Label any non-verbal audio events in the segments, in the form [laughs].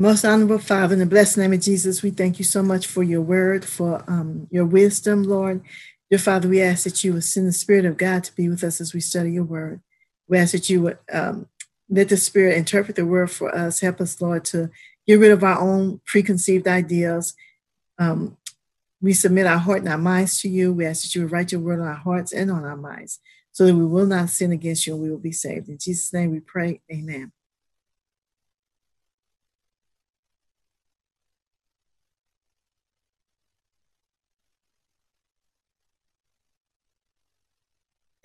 Most honorable Father, in the blessed name of Jesus, we thank you so much for your word, for um, your wisdom, Lord. Dear Father, we ask that you would send the Spirit of God to be with us as we study your word. We ask that you would um, let the Spirit interpret the word for us. Help us, Lord, to get rid of our own preconceived ideas. Um, we submit our heart and our minds to you. We ask that you would write your word on our hearts and on our minds so that we will not sin against you and we will be saved. In Jesus' name we pray. Amen.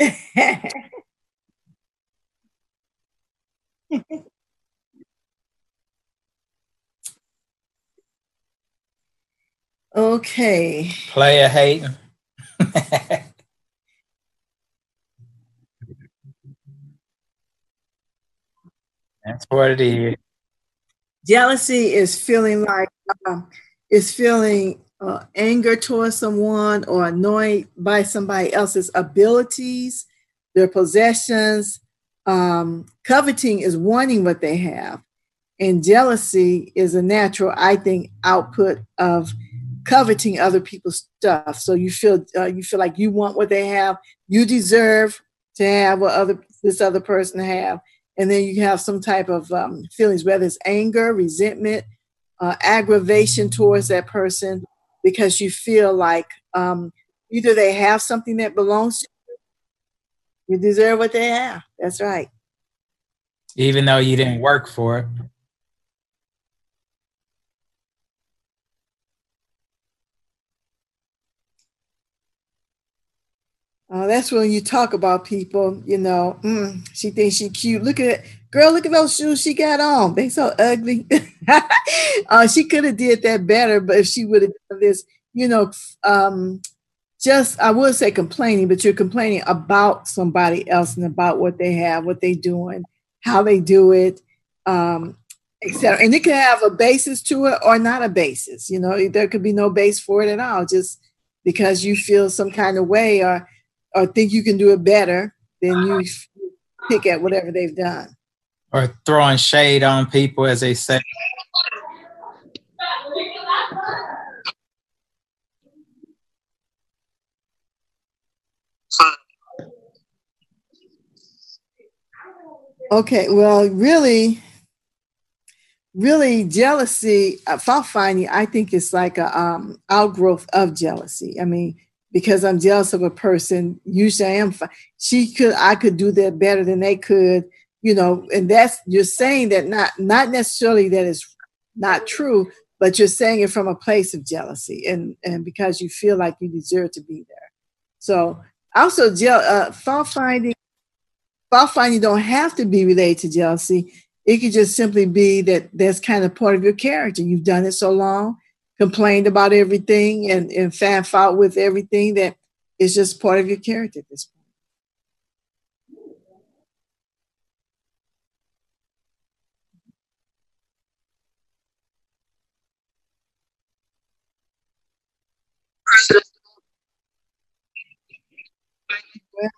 [laughs] okay. Player hate. [laughs] That's what it is. Jealousy is feeling like um, is feeling uh, anger towards someone or annoyed by somebody else's abilities, their possessions. Um, coveting is wanting what they have, and jealousy is a natural, I think, output of coveting other people's stuff. So you feel uh, you feel like you want what they have, you deserve to have what other this other person have, and then you have some type of um, feelings, whether it's anger, resentment, uh, aggravation towards that person, because you feel like um, either they have something that belongs to you, you deserve what they have. That's right. Even though you didn't work for it. Uh, that's when you talk about people, you know, mm, she thinks she cute. Look at it. Girl, look at those shoes she got on. They so ugly. [laughs] uh, she could have did that better, but if she would have done this, you know, um, just I would say complaining, but you're complaining about somebody else and about what they have, what they doing, how they do it, um, etc. And it could have a basis to it or not a basis. You know, there could be no base for it at all, just because you feel some kind of way or or think you can do it better, then you pick at whatever they've done. Or throwing shade on people, as they say. Okay, well, really, really, jealousy, uh, fault finding, I think it's like a um, outgrowth of jealousy. I mean, because I'm jealous of a person. Usually I am. She could, I could do that better than they could, you know. And that's you're saying that not not necessarily that is not true, but you're saying it from a place of jealousy and and because you feel like you deserve to be there. So also, je- uh, fault finding, fault finding don't have to be related to jealousy. It could just simply be that that's kind of part of your character. You've done it so long complained about everything and, and fan fought with everything that is just part of your character at this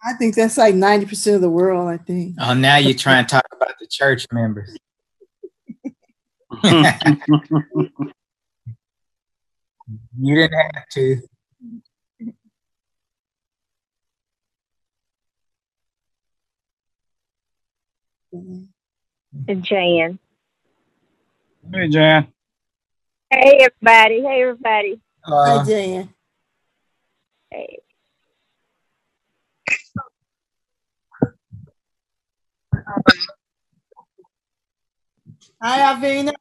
I think that's like 90% of the world, I think. Oh, now you're trying to talk about the church members. You didn't have to. Jan. Hey, Jan. Hey, everybody. Hey, everybody. Uh, Hi, Jan. Hey. Hi, Avina.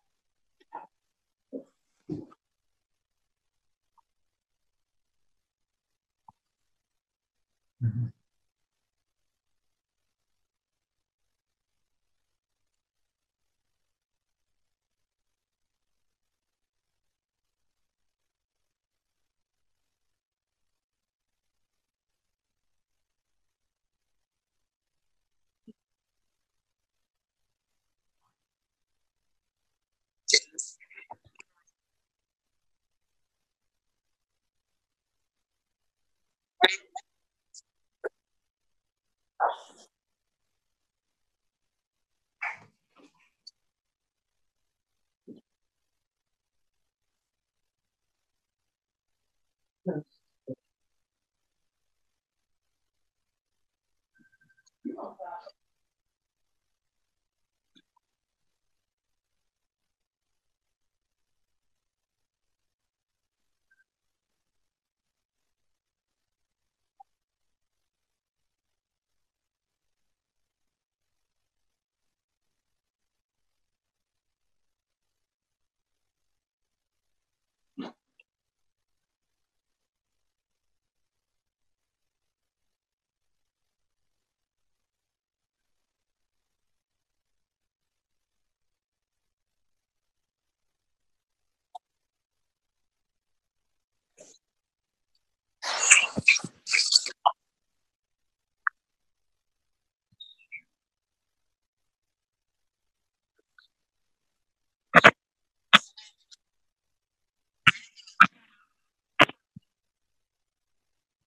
Yes.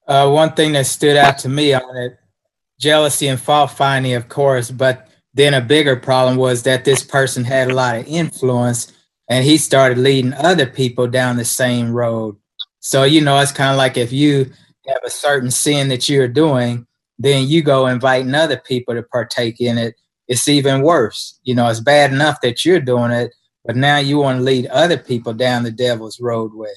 Uh, one thing that stood out to me on it, jealousy and fault finding, of course, but then a bigger problem was that this person had a lot of influence and he started leading other people down the same road. So, you know, it's kind of like if you have a certain sin that you're doing, then you go inviting other people to partake in it. It's even worse. You know, it's bad enough that you're doing it, but now you want to lead other people down the devil's roadway.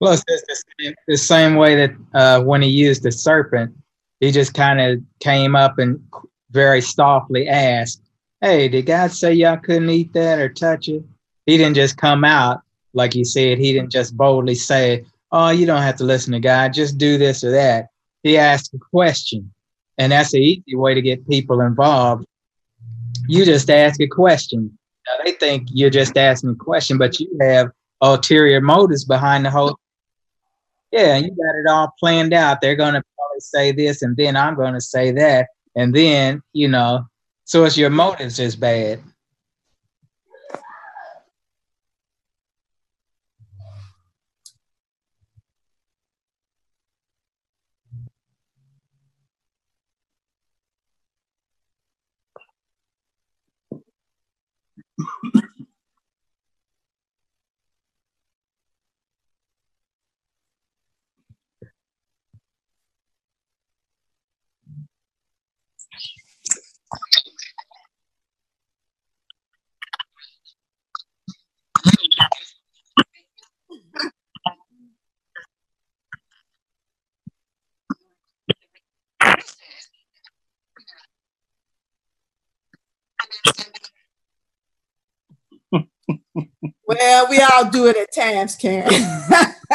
Plus, it's the same, the same way that uh, when he used the serpent, he just kind of came up and very softly asked, Hey, did God say y'all couldn't eat that or touch it? He didn't just come out, like he said, he didn't just boldly say, Oh, you don't have to listen to God, just do this or that. He asked a question. And that's an easy way to get people involved. You just ask a question. Now, they think you're just asking a question, but you have ulterior motives behind the whole yeah, you got it all planned out. They're going to probably say this, and then I'm going to say that, and then you know, so it's your motives is bad. Well, we all do it at times, Karen. [laughs]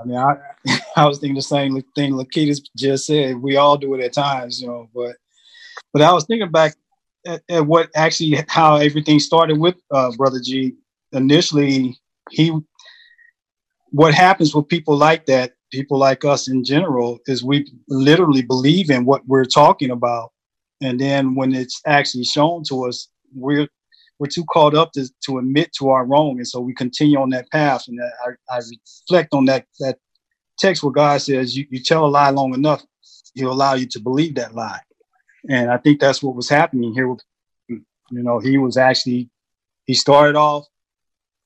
I mean, I, [laughs] I was thinking the same thing Lakita just said. We all do it at times, you know. But but I was thinking back at, at what actually how everything started with uh, Brother G. Initially, he what happens with people like that, people like us in general, is we literally believe in what we're talking about, and then when it's actually shown to us, we're we're too caught up to, to admit to our wrong, and so we continue on that path. And I, I reflect on that that text where God says, you, "You tell a lie long enough, He'll allow you to believe that lie." And I think that's what was happening here. You know, he was actually he started off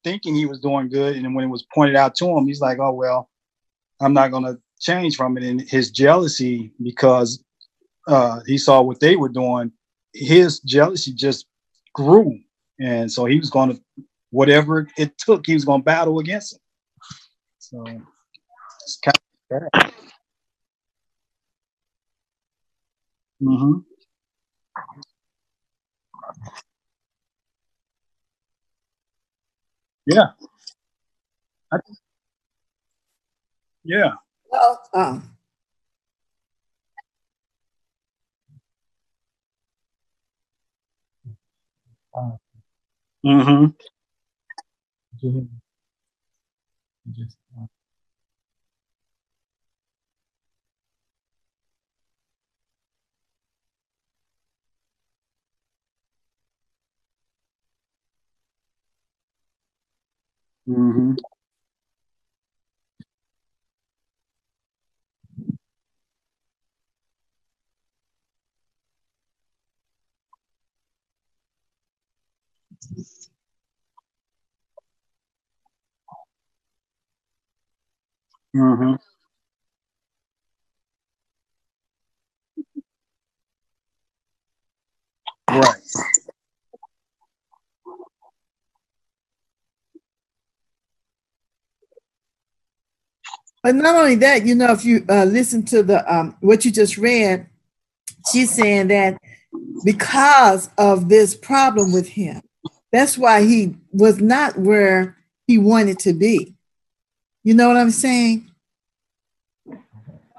thinking he was doing good, and then when it was pointed out to him, he's like, "Oh well, I'm not going to change from it." And his jealousy, because uh, he saw what they were doing, his jealousy just grew and so he was going to, whatever it took, he was going to battle against him. So it's kind of bad. Mm-hmm. Yeah. I, yeah. Well, um, Mm-hmm. Just, uh, Mm-hmm. Mm-hmm. Right. But not only that, you know, if you uh, listen to the um, what you just read, she's saying that because of this problem with him, that's why he was not where he wanted to be. You know what I'm saying?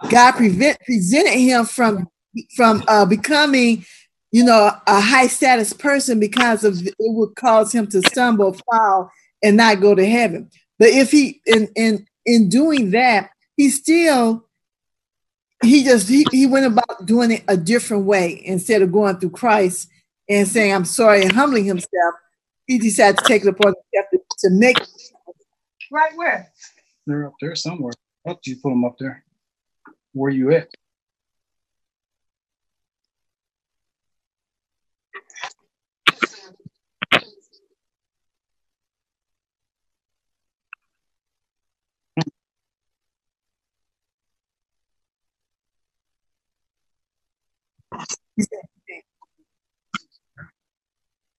God prevent, presented him from from uh, becoming, you know, a high status person because of it would cause him to stumble, fall, and not go to heaven. But if he in in in doing that, he still he just he, he went about doing it a different way instead of going through Christ and saying I'm sorry and humbling himself. He decided to take it upon himself to, to make right where They're up there somewhere. Oh, you put them up there. Where you at?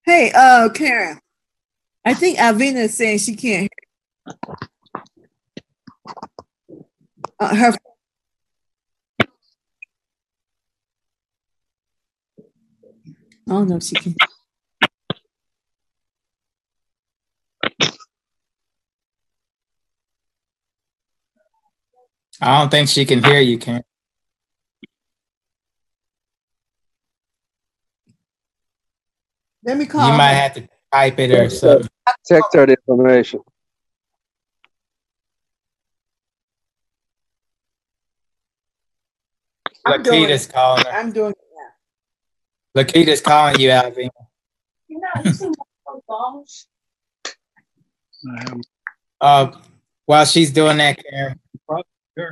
Hey, uh, Karen. I think Alvina is saying she can't Uh, her. I don't know if she can. I don't think she can hear you, Karen. Let me call. You might have to type it or something. Text her the information. I'm Lakita's calling her. I'm doing it now. Lakita's calling you, Alvin. You know, you see my phones? Uh, while she's doing that, Karen, Sure.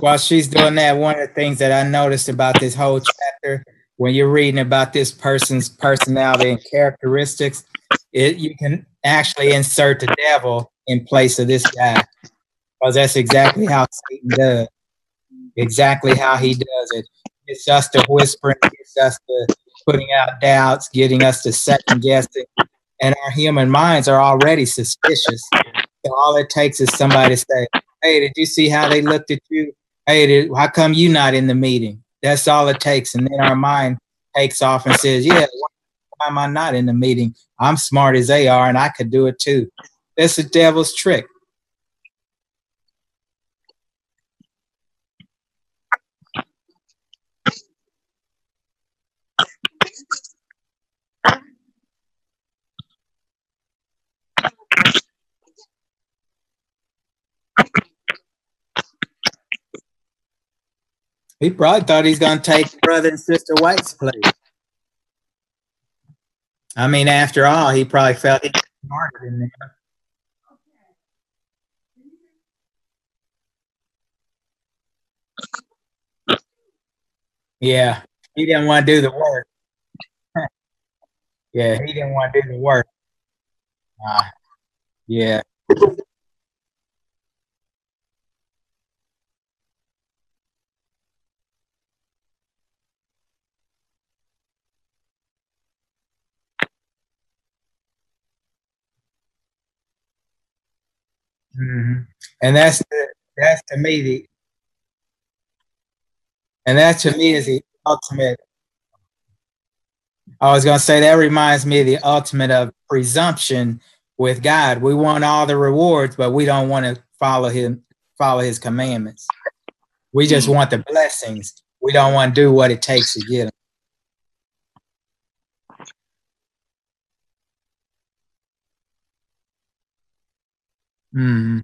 while she's doing that, one of the things that I noticed about this whole chapter, when you're reading about this person's personality and characteristics, it you can actually insert the devil in place of this guy, because that's exactly how Satan does. Exactly how he does it. It's just to whispering, it's just to putting out doubts, getting us to second guessing, and our human minds are already suspicious. So all it takes is somebody to say, "Hey, did you see how they looked at you? Hey, did, how come you not in the meeting?" That's all it takes, and then our mind takes off and says, "Yeah, why am I not in the meeting? I'm smart as they are, and I could do it too." That's the devil's trick. He probably thought he's gonna take brother and sister White's place. I mean, after all, he probably felt he was smarter than them. Yeah, he didn't want to do the work. [laughs] yeah, he didn't want to do the work. Ah, yeah. Mhm. And that's the, that's to me the and that to me is the ultimate. I was gonna say that reminds me of the ultimate of presumption with God. We want all the rewards, but we don't want to follow him, follow his commandments. We just want the blessings. We don't want to do what it takes to get them. Mm.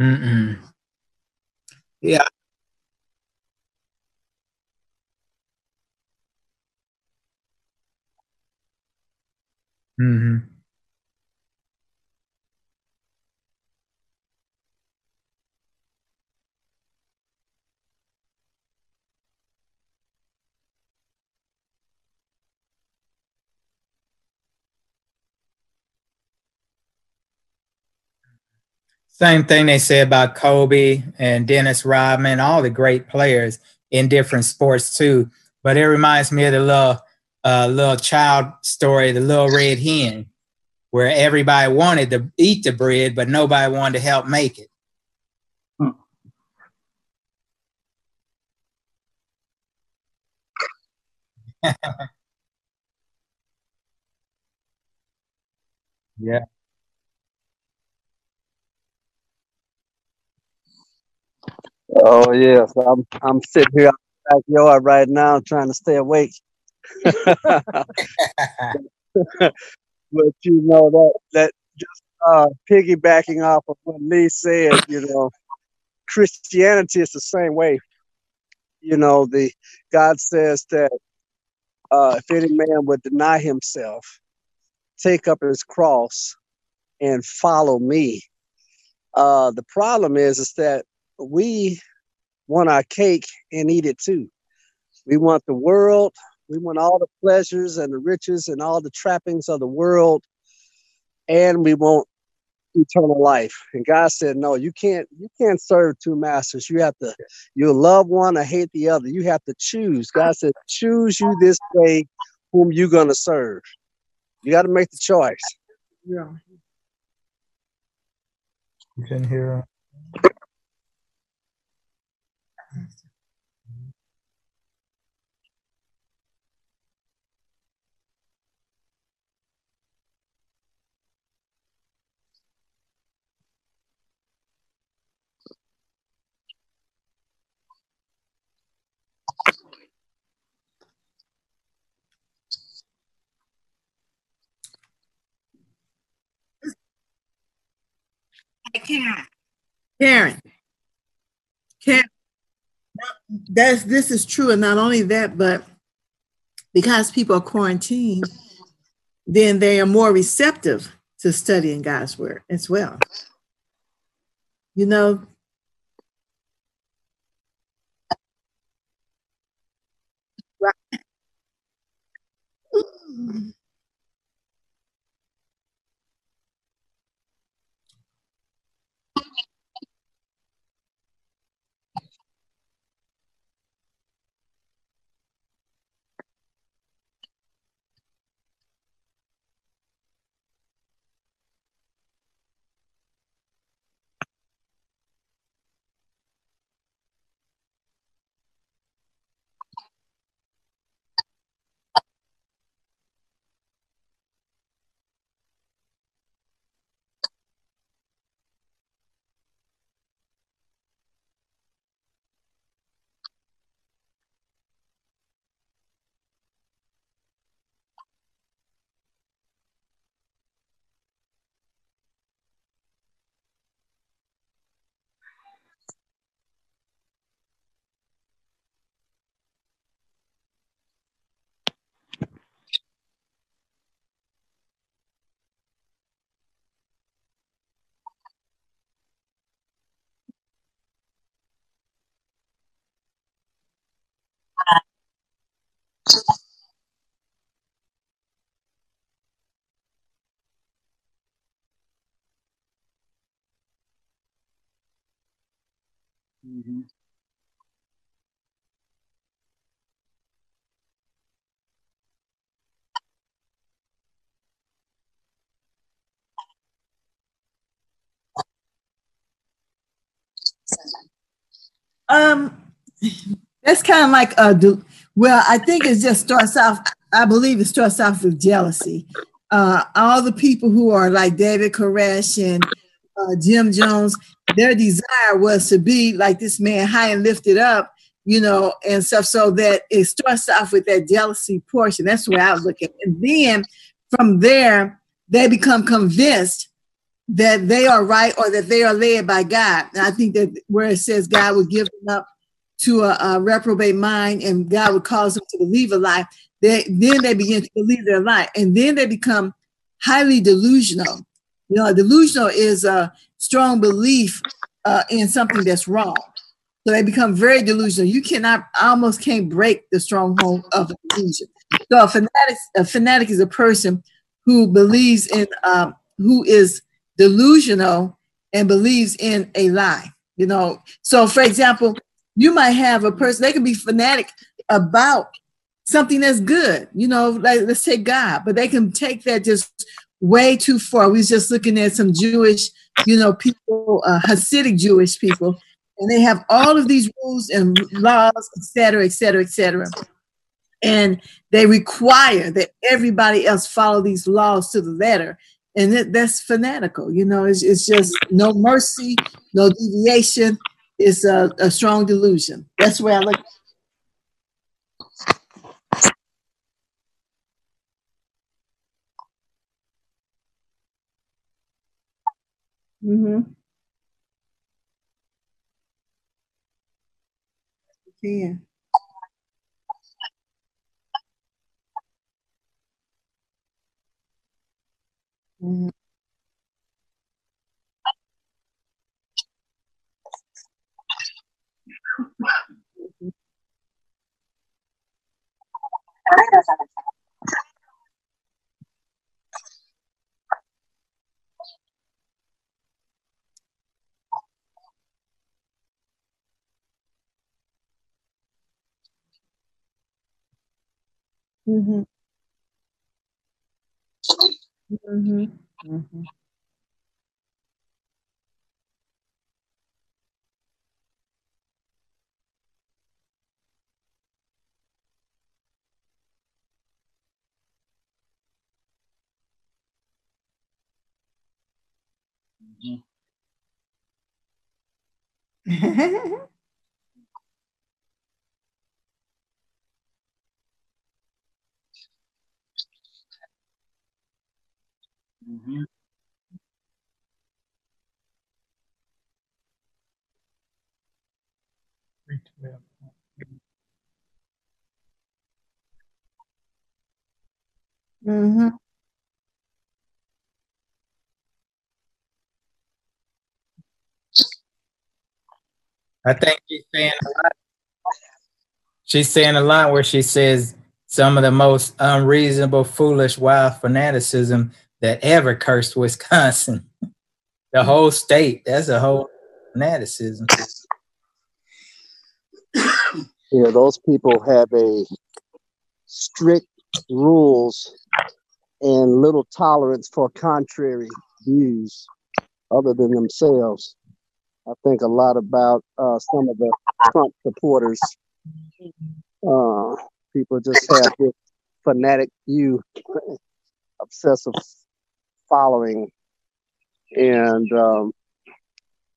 Mm-mm. Yeah. Mm-hmm. Same thing they say about Kobe and Dennis Rodman, all the great players in different sports too. But it reminds me of the little uh, little child story, the little red hen, where everybody wanted to eat the bread, but nobody wanted to help make it. Hmm. [laughs] yeah. Oh yes, I'm I'm sitting here in the backyard right now trying to stay awake. [laughs] but you know that that just uh, piggybacking off of what Lee said, you know, Christianity is the same way. You know, the God says that uh, if any man would deny himself, take up his cross, and follow me. Uh, the problem is, is that we want our cake and eat it too. We want the world, we want all the pleasures and the riches and all the trappings of the world, and we want eternal life. And God said, No, you can't you can't serve two masters. You have to you love one or hate the other. You have to choose. God said, choose you this day whom you're gonna serve. You got to make the choice. Yeah. You can hear. Karen. Karen. Karen. That's this is true, and not only that, but because people are quarantined, then they are more receptive to studying God's word as well. You know, right. Mm-hmm. Um, that's kind of like uh, a well, I think it just starts off. I believe it starts off with jealousy. Uh, all the people who are like David Koresh and uh, Jim Jones, their desire was to be like this man, high and lifted up, you know, and stuff. So that it starts off with that jealousy portion. That's where I was looking. And then from there, they become convinced that they are right or that they are led by God. And I think that where it says God would give them up to a, a reprobate mind and God would cause them to believe a lie, they, then they begin to believe their lie. And then they become highly delusional. You know, delusional is a strong belief uh, in something that's wrong. So they become very delusional. You cannot, almost can't break the stronghold of a delusion. So a fanatic, a fanatic is a person who believes in, um, who is delusional and believes in a lie. You know, so for example, you might have a person, they can be fanatic about something that's good, you know, like let's say God, but they can take that just way too far. We was just looking at some Jewish, you know, people, uh, Hasidic Jewish people, and they have all of these rules and laws, et cetera, et cetera, et cetera. And they require that everybody else follow these laws to the letter. And that, that's fanatical, you know, it's, it's just no mercy, no deviation. It's a, a strong delusion. That's where I look. Mm-hmm. Yeah. Mhm. Mhm. Mhm. Mhm. Mhm. [laughs] Mhm. I think she's saying a lot. She's saying a lot where she says some of the most unreasonable, foolish, wild fanaticism that ever cursed Wisconsin. [laughs] The whole state. That's a whole fanaticism. Yeah, those people have a strict rules and little tolerance for contrary views other than themselves. I think a lot about uh, some of the Trump supporters. Uh, people just have this fanatic view, obsessive following, and um,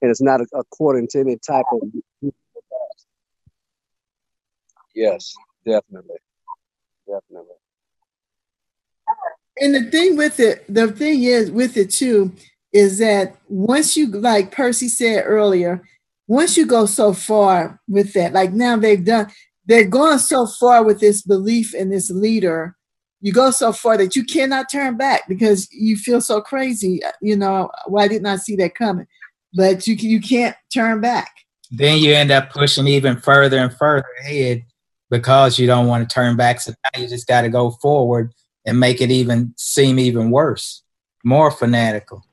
and it's not according to any type of. Yes, definitely, definitely. And the thing with it, the thing is with it too, is that once you, like Percy said earlier, once you go so far with that, like now they've done, they're gone so far with this belief in this leader. You go so far that you cannot turn back because you feel so crazy. You know, why didn't I see that coming? But you you can't turn back. Then you end up pushing even further and further ahead because you don't want to turn back. So now you just got to go forward and make it even seem even worse, more fanatical.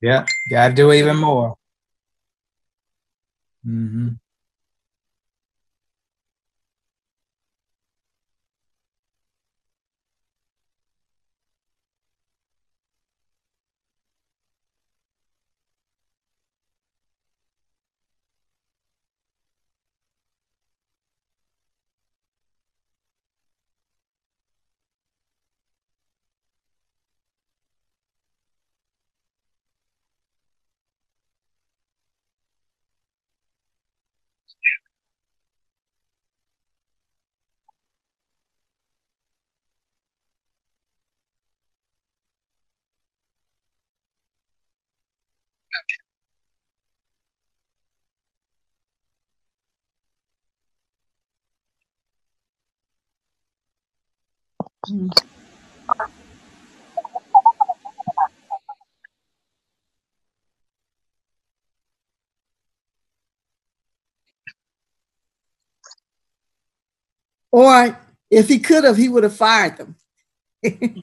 Yeah, got to do even more. hmm Mm-hmm. Or if he could have, he would have fired them. [laughs]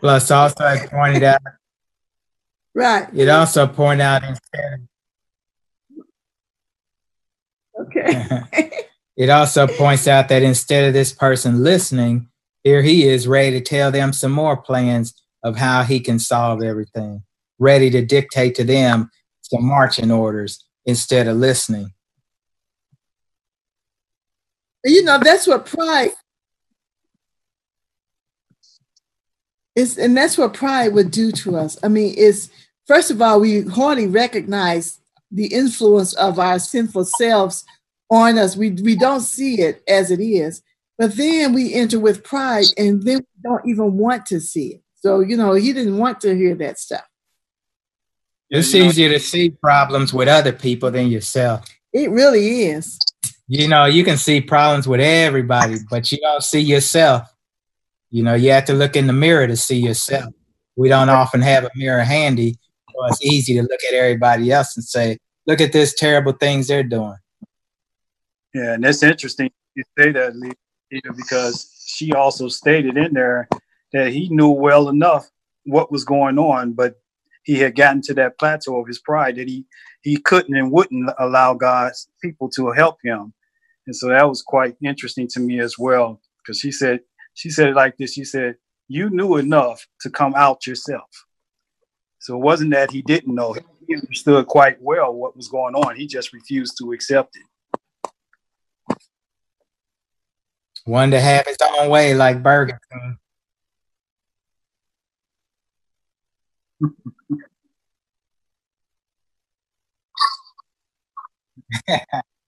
Plus, also I pointed out, right. it also pointed out instead, Okay. [laughs] it also points out that instead of this person listening, here he is ready to tell them some more plans of how he can solve everything, ready to dictate to them some marching orders instead of listening. You know, that's what pride is, and that's what pride would do to us. I mean, it's first of all, we hardly recognize the influence of our sinful selves on us. We we don't see it as it is. But then we enter with pride and then we don't even want to see it. So, you know, he didn't want to hear that stuff. It's easier to see problems with other people than yourself. It really is. You know, you can see problems with everybody, but you don't see yourself. You know, you have to look in the mirror to see yourself. We don't often have a mirror handy, so it's easy to look at everybody else and say, look at this terrible things they're doing. Yeah, and that's interesting you say that, Lita, because she also stated in there that he knew well enough what was going on, but he had gotten to that plateau of his pride that he he couldn't and wouldn't allow God's people to help him. And so that was quite interesting to me as well, because she said she said it like this. She said, "You knew enough to come out yourself." So it wasn't that he didn't know; he understood quite well what was going on. He just refused to accept it. One to have his own way, like Burger King. [laughs]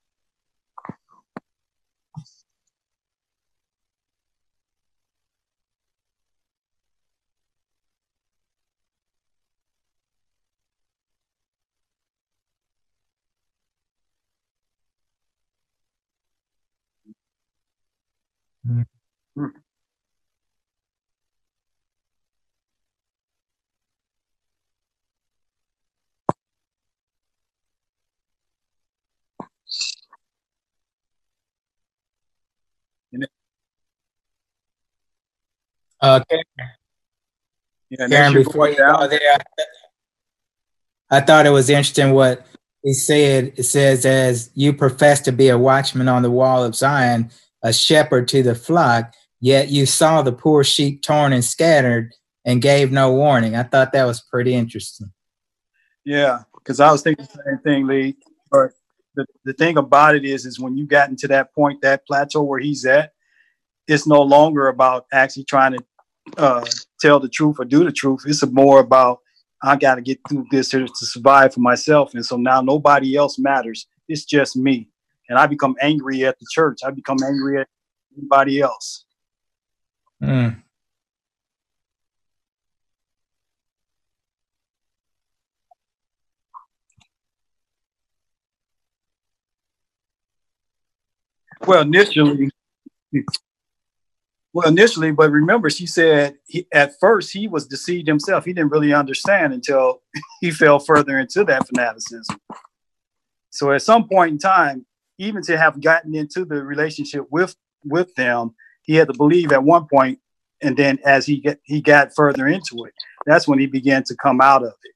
Mm. Okay, uh, Yeah, and Karen, as you before you go there, I thought it was interesting what he said. It says, as you profess to be a watchman on the wall of Zion, a shepherd to the flock, yet you saw the poor sheep torn and scattered and gave no warning. I thought that was pretty interesting. Yeah, because I was thinking the same thing, Lee. But the, the thing about it is, is when you got into that point, that plateau where he's at, it's no longer about actually trying to uh, tell the truth or do the truth. It's more about I got to get through this to, to survive for myself, and so now nobody else matters. It's just me, and I become angry at the church. I become angry at anybody else. Mm. Well, initially, well, initially, but remember, she said he, at first he was deceived himself. He didn't really understand until [laughs] he fell further into that fanaticism. So at some point in time, even to have gotten into the relationship with with them, he had to believe at one point, and then as he get he got further into it, that's when he began to come out of it.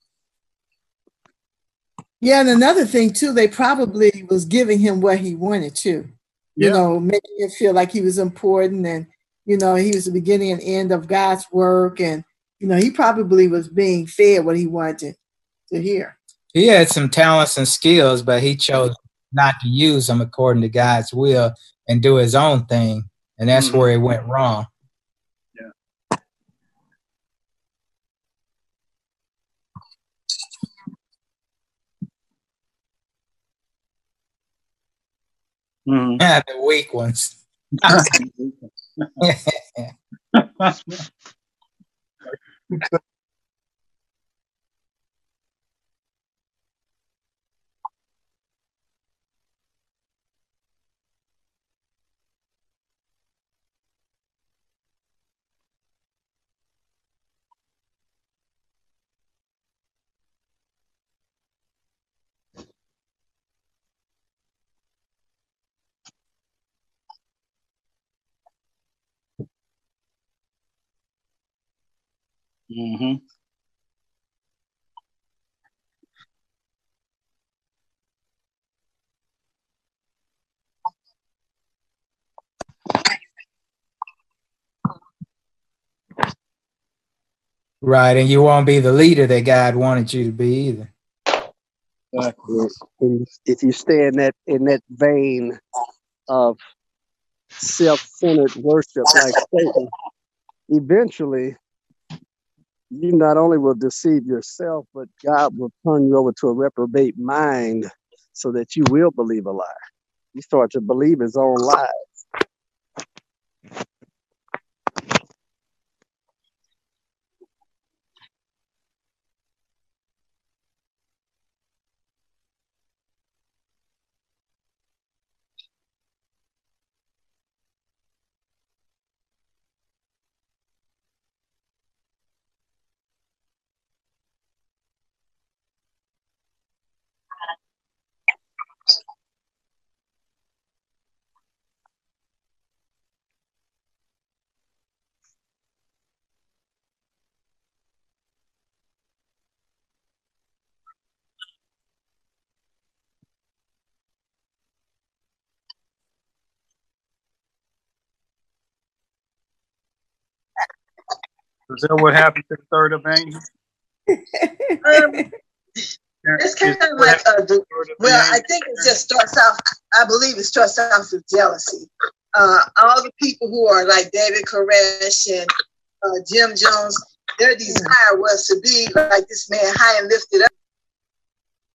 Yeah, and another thing too, they probably was giving him what he wanted to. You Yeah. know, making him feel like he was important and you know, he was the beginning and end of God's work and you know, he probably was being fed what he wanted to, to hear. He had some talents and skills, but he chose not to use them according to God's will and do his own thing. And that's Mhm. where it went wrong. Mhm. [laughs] the weak ones. [laughs] [laughs] hmm Right, and you won't be the leader that God wanted you to be either. And if you stay in that in that vein of self-centered worship like Satan, eventually you not only will deceive yourself, but God will turn you over to a reprobate mind so that you will believe a lie. You start to believe his own lie. Is that what happened to the third of angel? Um, it's kind of like a, well, I think it just starts off. I believe it starts off with jealousy. Uh, all the people who are like David Koresh and uh, Jim Jones, their desire was to be like this man, high and lifted up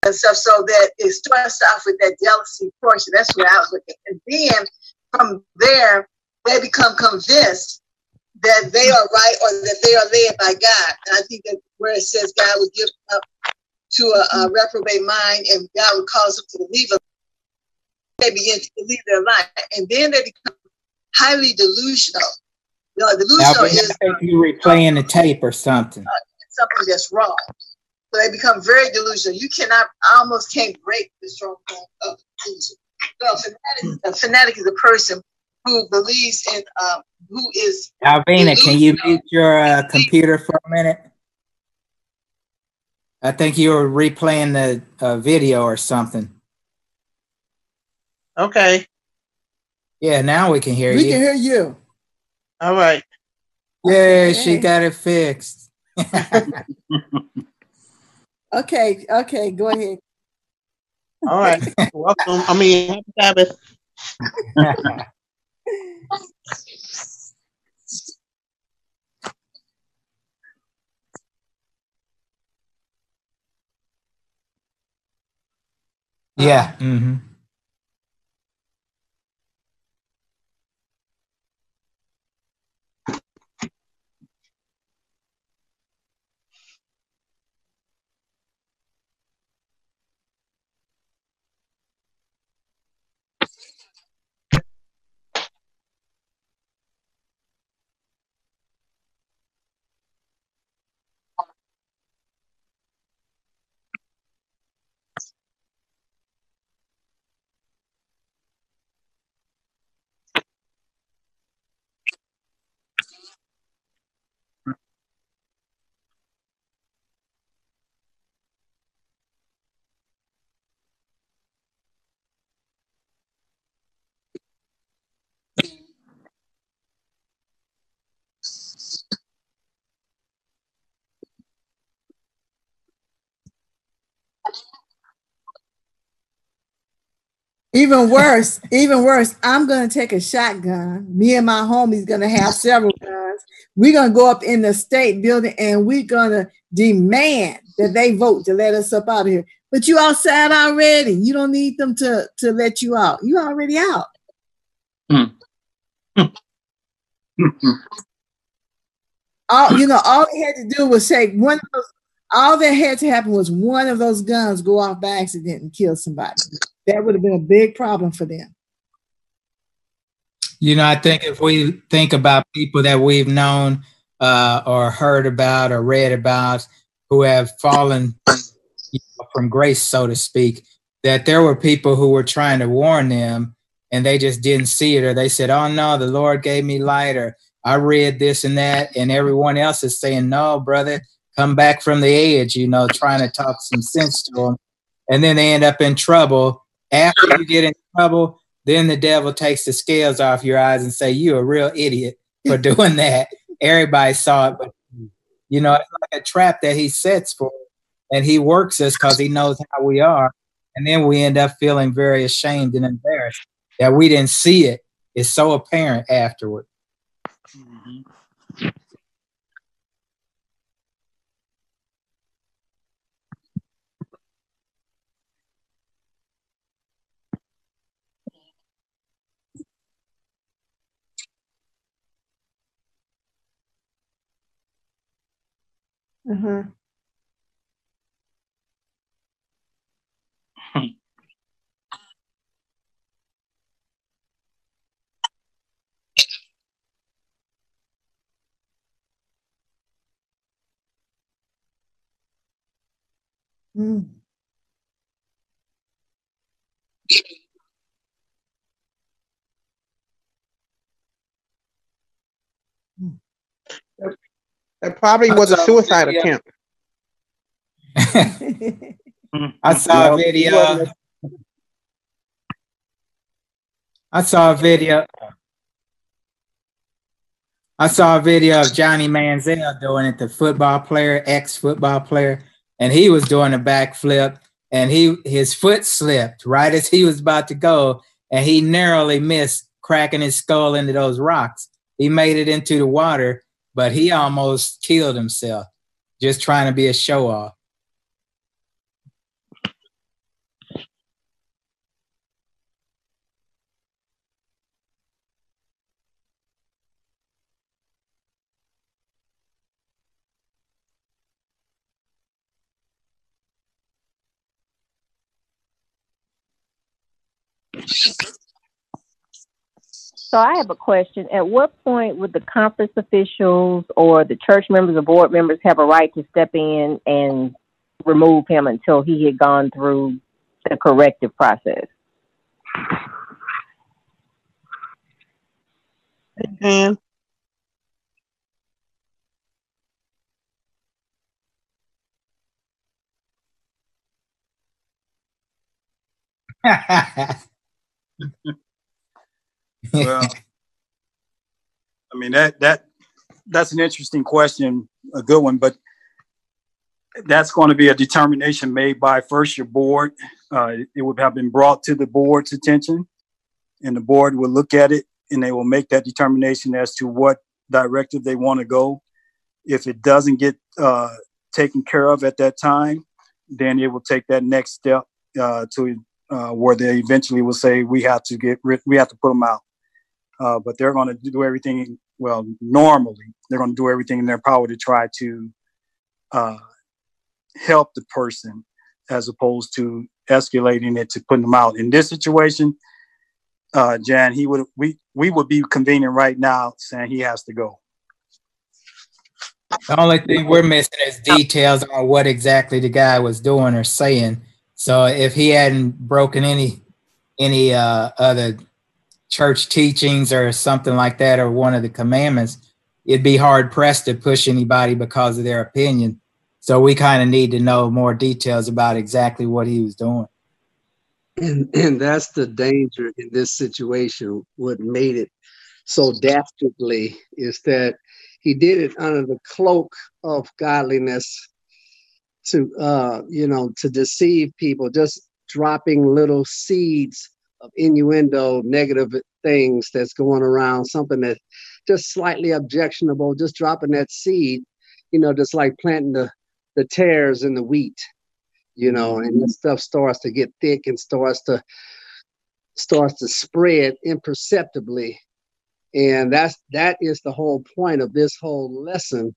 and stuff. So that it starts off with that jealousy portion. That's where I was looking, and then from there they become convinced that they are right or that they are led by God. And I think that where it says God would give up to a, a reprobate mind and God would cause them to believe, they begin to believe their lie. And then they become highly delusional. You know, delusional is you replaying the tape or something. something that's wrong. So they become very delusional. You cannot, I almost can't break the stronghold of delusion. So a fanatic, a fanatic is a person who believes in, um, who is Alvina, can you mute your uh, computer for a minute? I think you were replaying the uh, video or something. Okay. Yeah, now we can hear We you. We can hear you. All right. yeah, she got it fixed. [laughs] Okay, okay, go ahead. All right. [laughs] Welcome. I mean, happy Sabbath. [laughs] yeah. hmm Even worse, even worse, I'm gonna take a shotgun. Me and my homies gonna have several guns. We're gonna go up in the state building and we're gonna demand that they vote to let us up out of here. But you outside already. You don't need them to to let you out. You already out. All you know, all they had to do was say one of those. All that had to happen was one of those guns go off by accident and kill somebody. That would have been a big problem for them. You know, I think if we think about people that we've known uh, or heard about or read about who have fallen you know, from grace, so to speak, that there were people who were trying to warn them and they just didn't see it or they said, oh no, the Lord gave me light or I read this and that, and everyone else is saying, no, brother, come back from the edge, you know, trying to talk some sense to them. And then they end up in trouble. After you get in trouble, then the devil takes the scales off your eyes and say, you're a real idiot for [laughs] doing that. Everybody saw it, but you know, it's like a trap that he sets for, and he works us because he knows how we are. And then we end up feeling very ashamed and embarrassed that we didn't see it. It's so apparent afterward. Mm-hmm. Mm. That probably was a suicide attempt. I saw a video. [laughs] I saw a video. I saw a video of Johnny Manziel doing it, the football player, ex football player, and he was doing a backflip and he his foot slipped right as he was about to go and he narrowly missed cracking his skull into those rocks. He made it into the water, but he almost killed himself just trying to be a show off. So I have a question. At what point would the conference officials or the church members or board members have a right to step in and remove him until he had gone through the corrective process? And [laughs] well, I mean that that that's an interesting question, a good one, but that's going to be a determination made by first your board. Uh, it would have been brought to the board's attention, and the board will look at it and they will make that determination as to what directive they want to go. If it doesn't get uh, taken care of at that time, then it will take that next step uh, to uh, where they eventually will say we have to get rid, we have to put them out. Uh, but they're going to do everything. Well, normally they're going to do everything in their power to try to uh, help the person, as opposed to escalating it to putting them out. In this situation, uh, Jan, he would we we would be convening right now saying he has to go. The only thing we're missing is details on what exactly the guy was doing or saying. So if he hadn't broken any any uh, other church teachings or something like that, or one of the commandments, it'd be hard pressed to push anybody because of their opinion. So we kind of need to know more details about exactly what he was doing. And and that's the danger in this situation. What made it so dastardly is that he did it under the cloak of godliness to uh, you know to deceive people, just dropping little seeds of innuendo, negative things that's going around, something that's just slightly objectionable, just dropping that seed, you know, just like planting the the tares in the wheat, you know, and this stuff starts to get thick and starts to starts to spread imperceptibly. And that's that is the whole point of this whole lesson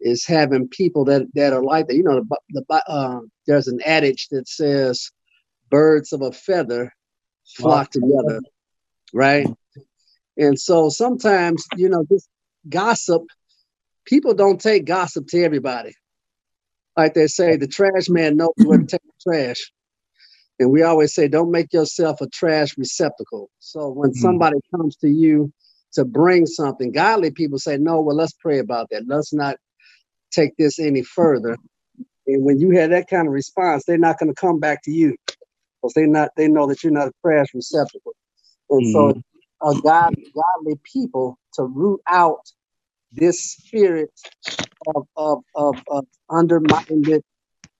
is having people that that are like that. You know, the, the uh, there's an adage that says, "Birds of a feather flock together," right? And so sometimes, you know, this gossip, people don't take gossip to everybody. Like they say, the trash man knows where to take the trash. And we always say, don't make yourself a trash receptacle. So when mm-hmm. somebody comes to you to bring something. Godly people say, no, well, let's pray about that. Let's not take this any further. And when you have that kind of response, they're not going to come back to you they not they know that you're not a prayers receptacle. And mm-hmm. so, a God, godly people to root out this spirit of of of, of undermined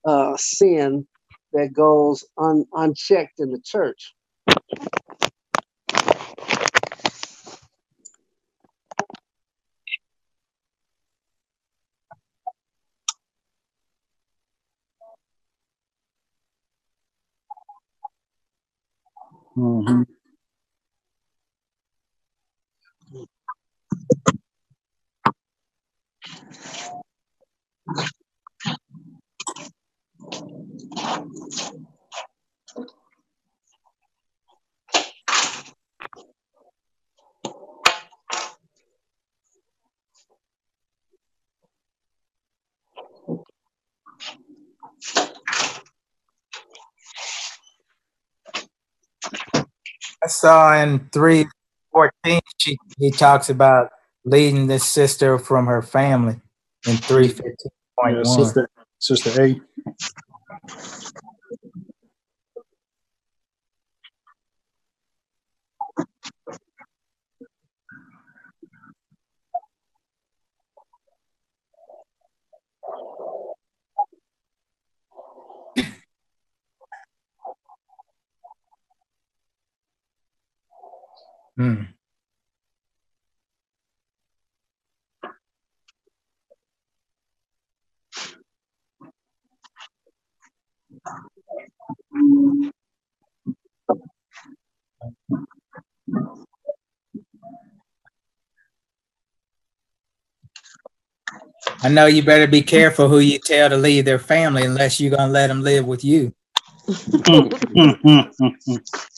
uh, sin that goes un, unchecked in the church. Mm-hmm. I saw in three fourteen she he talks about leading this sister from her family in three fifteen point one. Sister, sister A. Hmm. I know you better be careful who you tell to leave their family unless you're gonna let them live with you. [laughs]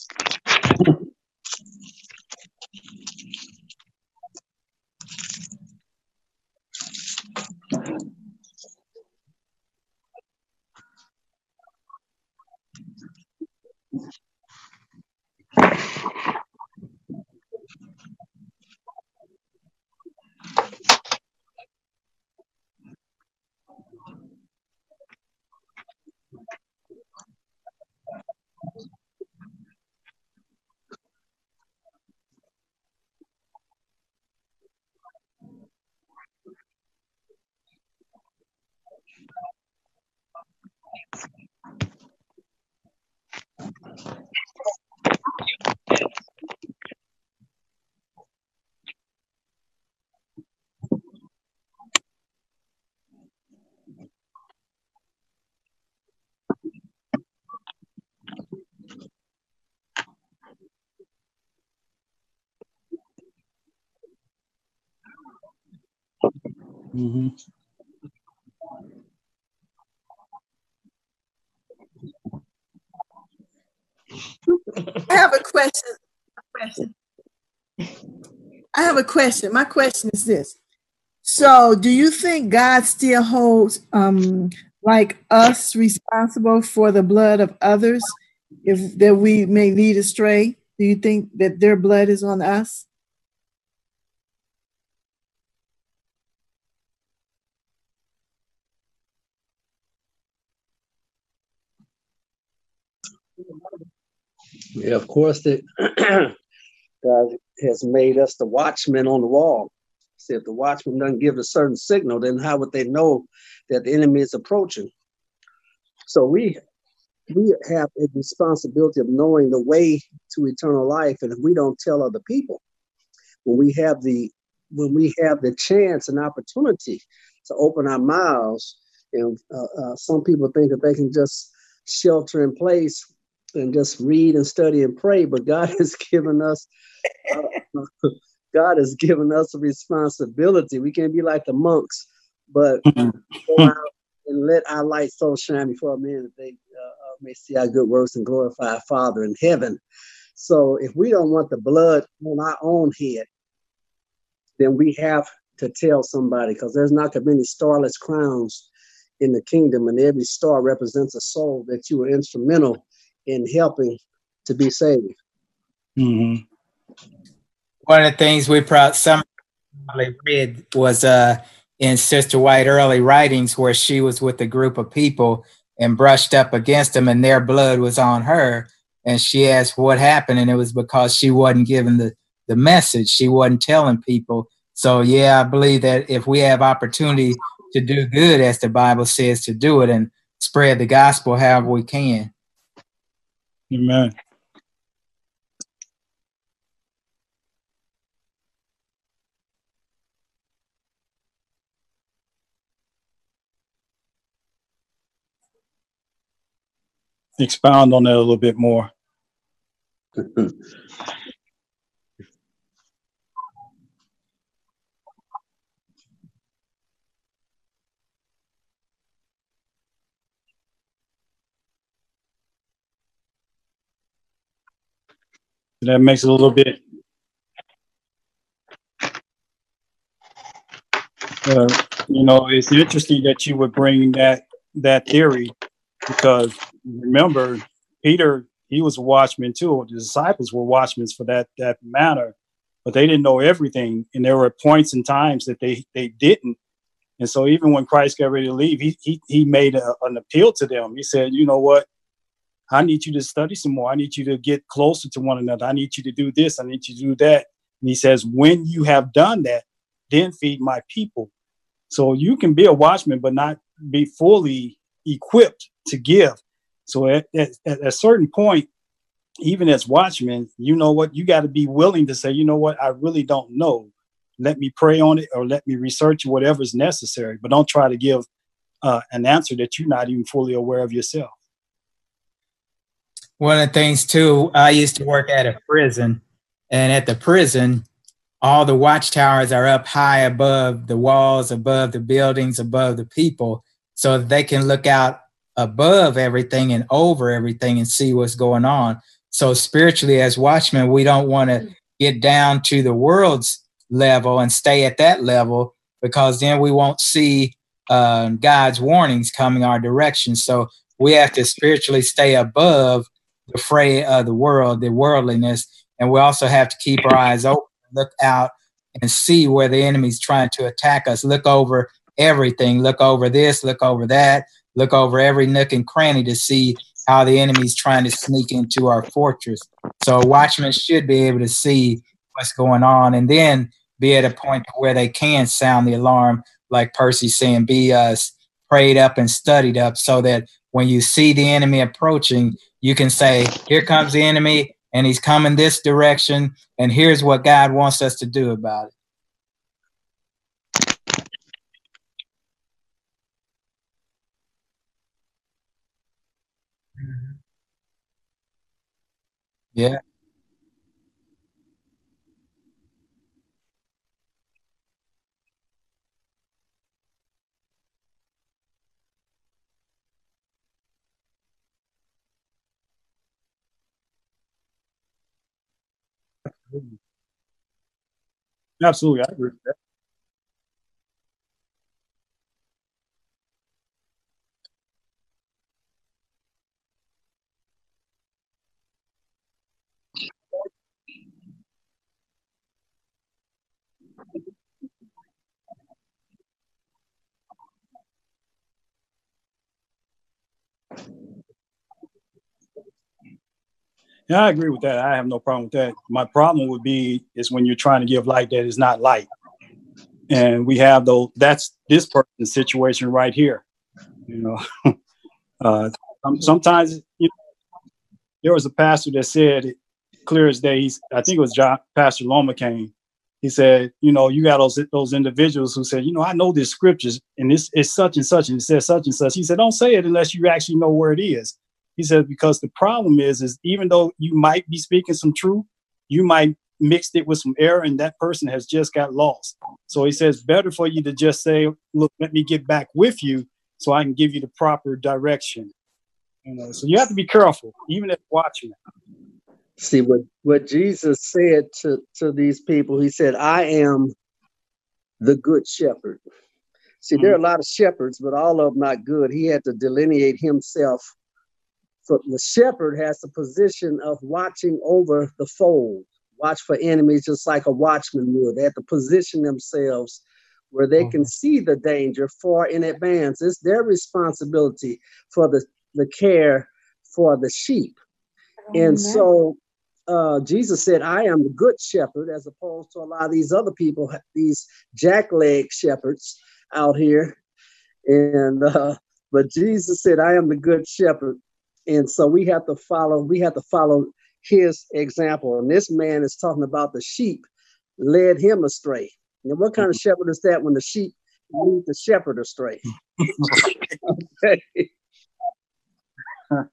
Mm-hmm. I have a question. question. I have a question. My question is this. So, do you think God still holds um like us responsible for the blood of others if that we may lead astray? Do you think that their blood is on us? Yeah, of course, that [clears throat] God has made us the watchmen on the wall. See, if the watchman doesn't give a certain signal, then how would they know that the enemy is approaching? So we we have a responsibility of knowing the way to eternal life, and if we don't tell other people, when we have the when we have the chance and opportunity to open our mouths, and uh, uh, some people think that they can just shelter in place and just read and study and pray. But God [laughs] has given us, uh, [laughs] God has given us a responsibility. We can't be like the monks, but and let our light so shine before men that they uh, uh, may see our good works and glorify our Father in heaven. So if we don't want the blood on our own head, then we have to tell somebody because there's not that many starless crowns in the kingdom, and every star represents a soul that you were instrumental in helping to be saved. Mm-hmm. One of the things we probably read was uh, in Sister White early writings where she was with a group of people and brushed up against them, and their blood was on her. And she asked what happened, and it was because she wasn't giving the the message. She wasn't telling people. So yeah, I believe that if we have opportunity to do good, as the Bible says to do it, and spread the gospel however we can. Amen. Expound on that a little bit more. [laughs] that makes it a little bit uh, you know it's interesting that you would bring that that theory because remember peter he was a watchman too. The disciples were watchmen for that that matter but they didn't know everything and there were points and times that they they didn't. And so even when christ got ready to leave he he, he made a, an appeal to them. He said you know what I need you to study some more. I need you to get closer to one another. I need you to do this. I need you to do that. And he says, when you have done that, then feed my people. So you can be a watchman, but not be fully equipped to give. So at, at, at a certain point, even as watchmen, you know what? You got to be willing to say, you know what? I really don't know. Let me pray on it or let me research whatever is necessary, but don't try to give uh, an answer that you're not even fully aware of yourself. One of the things too, I used to work at a prison, and at the prison, all the watchtowers are up high above the walls, above the buildings, above the people, so that they can look out above everything and over everything and see what's going on. So spiritually, as watchmen, we don't want to get down to the world's level and stay at that level because then we won't see uh, God's warnings coming our direction. So we have to spiritually stay above the fray of the world, the worldliness, and we also have to keep our eyes open, look out, and see where the enemy's trying to attack us. Look over everything. Look over this. Look over that. Look over every nook and cranny to see how the enemy's trying to sneak into our fortress. So watchmen should be able to see what's going on, and then be at a point where they can sound the alarm, like Percy's saying, be uh, prayed up and studied up, so that when you see the enemy approaching, you can say, Here comes the enemy, and he's coming this direction, and here's what God wants us to do about it. Yeah. Absolutely, I agree with that. Yeah, I agree with that. I have no problem with that. My problem would be is when you're trying to give light that is not light. And we have though that's this person's situation right here. You know, [laughs] uh, sometimes you know, there was a pastor that said clear as day. I think it was John, Pastor Lomacang. He said, you know, you got those those individuals who said, you know, I know this scriptures and this is such and such and it says such and such. He said, don't say it unless you actually know where it is. He says, because the problem is, is even though you might be speaking some truth, you might mixed it with some error and that person has just got lost. So he says, better for you to just say, look, let me get back with you so I can give you the proper direction. You know, so you have to be careful, even if watching. See what, what Jesus said to, to these people, he said, I am the good shepherd. See, mm-hmm. there are a lot of shepherds, but all of them not good. He had to delineate himself so the shepherd has the position of watching over the fold, watch for enemies just like a watchman would. They have to position themselves where they can see the danger far in advance. It's their responsibility for the, the care for the sheep. And so uh, Jesus said, I am the good shepherd, as opposed to a lot of these other people, these jackleg shepherds out here. And uh, but Jesus said, I am the good shepherd. And so we have to follow, we have to follow his example. And this man is talking about the sheep led him astray. And what kind of shepherd is that when the sheep lead the shepherd astray? okay. [laughs] [laughs]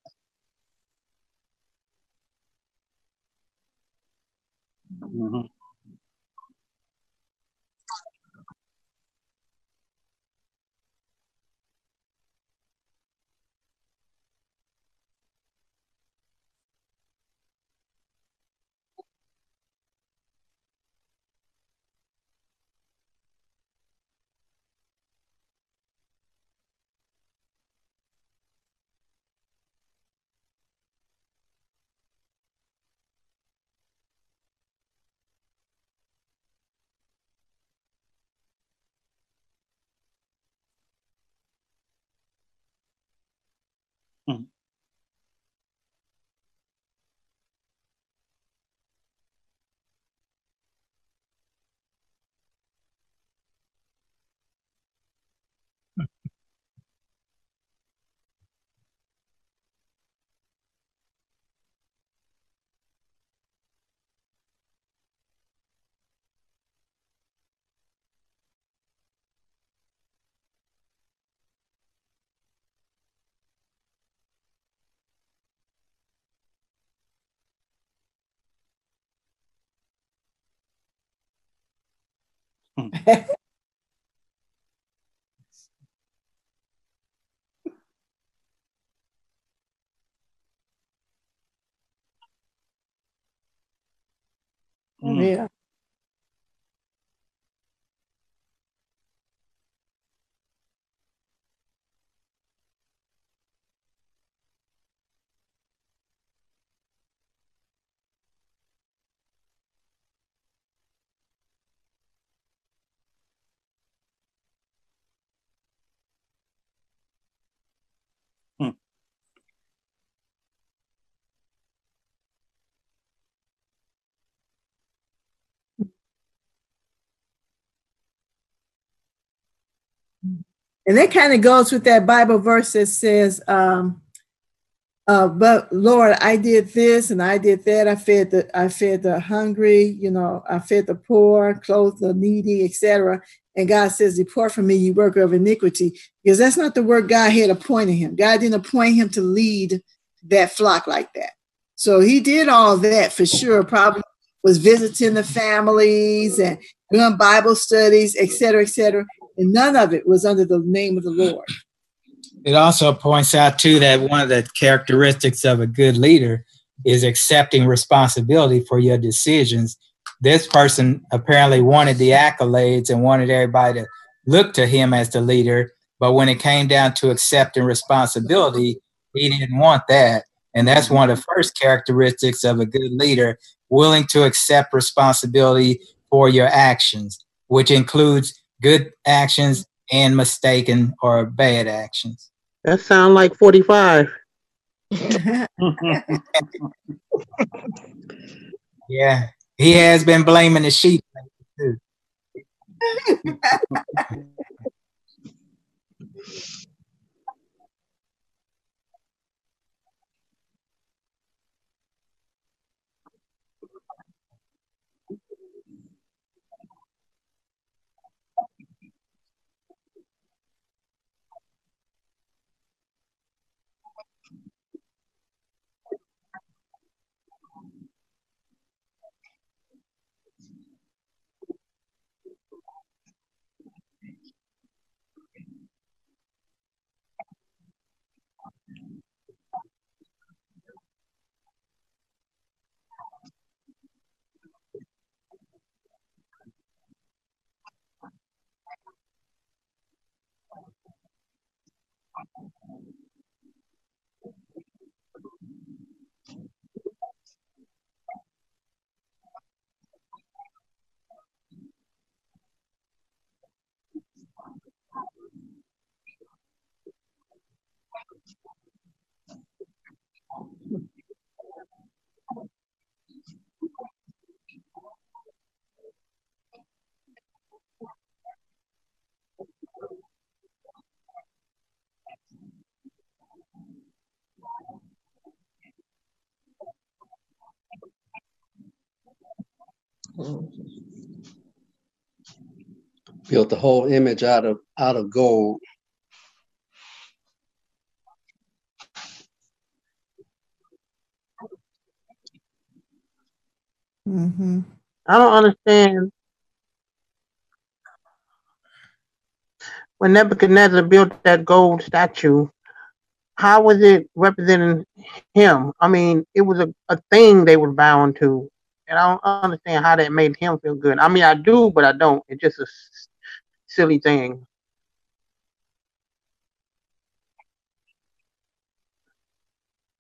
Mm-hmm. Mm. Yeah. [laughs] And that kind of goes with that Bible verse that says, um, uh, but Lord, I did this and I did that. I fed the I fed the hungry, you know, I fed the poor, clothed the needy, etc. And God says, Depart from me, you worker of iniquity, because that's not the work God had appointed him. God didn't appoint him to lead that flock like that. So he did all that for sure, probably was visiting the families and doing Bible studies, etc., etc and none of it was under the name of the Lord. It also points out, too, that one of the characteristics of a good leader is accepting responsibility for your decisions. This person apparently wanted the accolades and wanted everybody to look to him as the leader, but when it came down to accepting responsibility, he didn't want that. And that's one of the first characteristics of a good leader willing to accept responsibility for your actions, which includes good actions and mistaken or bad actions. That sound like 45. [laughs] yeah, he has been blaming the sheep too. [laughs] Built the whole image out of out of gold. Mm-hmm. I don't understand when Nebuchadnezzar built that gold statue. How was it representing him? I mean, it was a, a thing they were bound to, and I don't understand how that made him feel good. I mean, I do, but I don't. It's just a s- silly thing.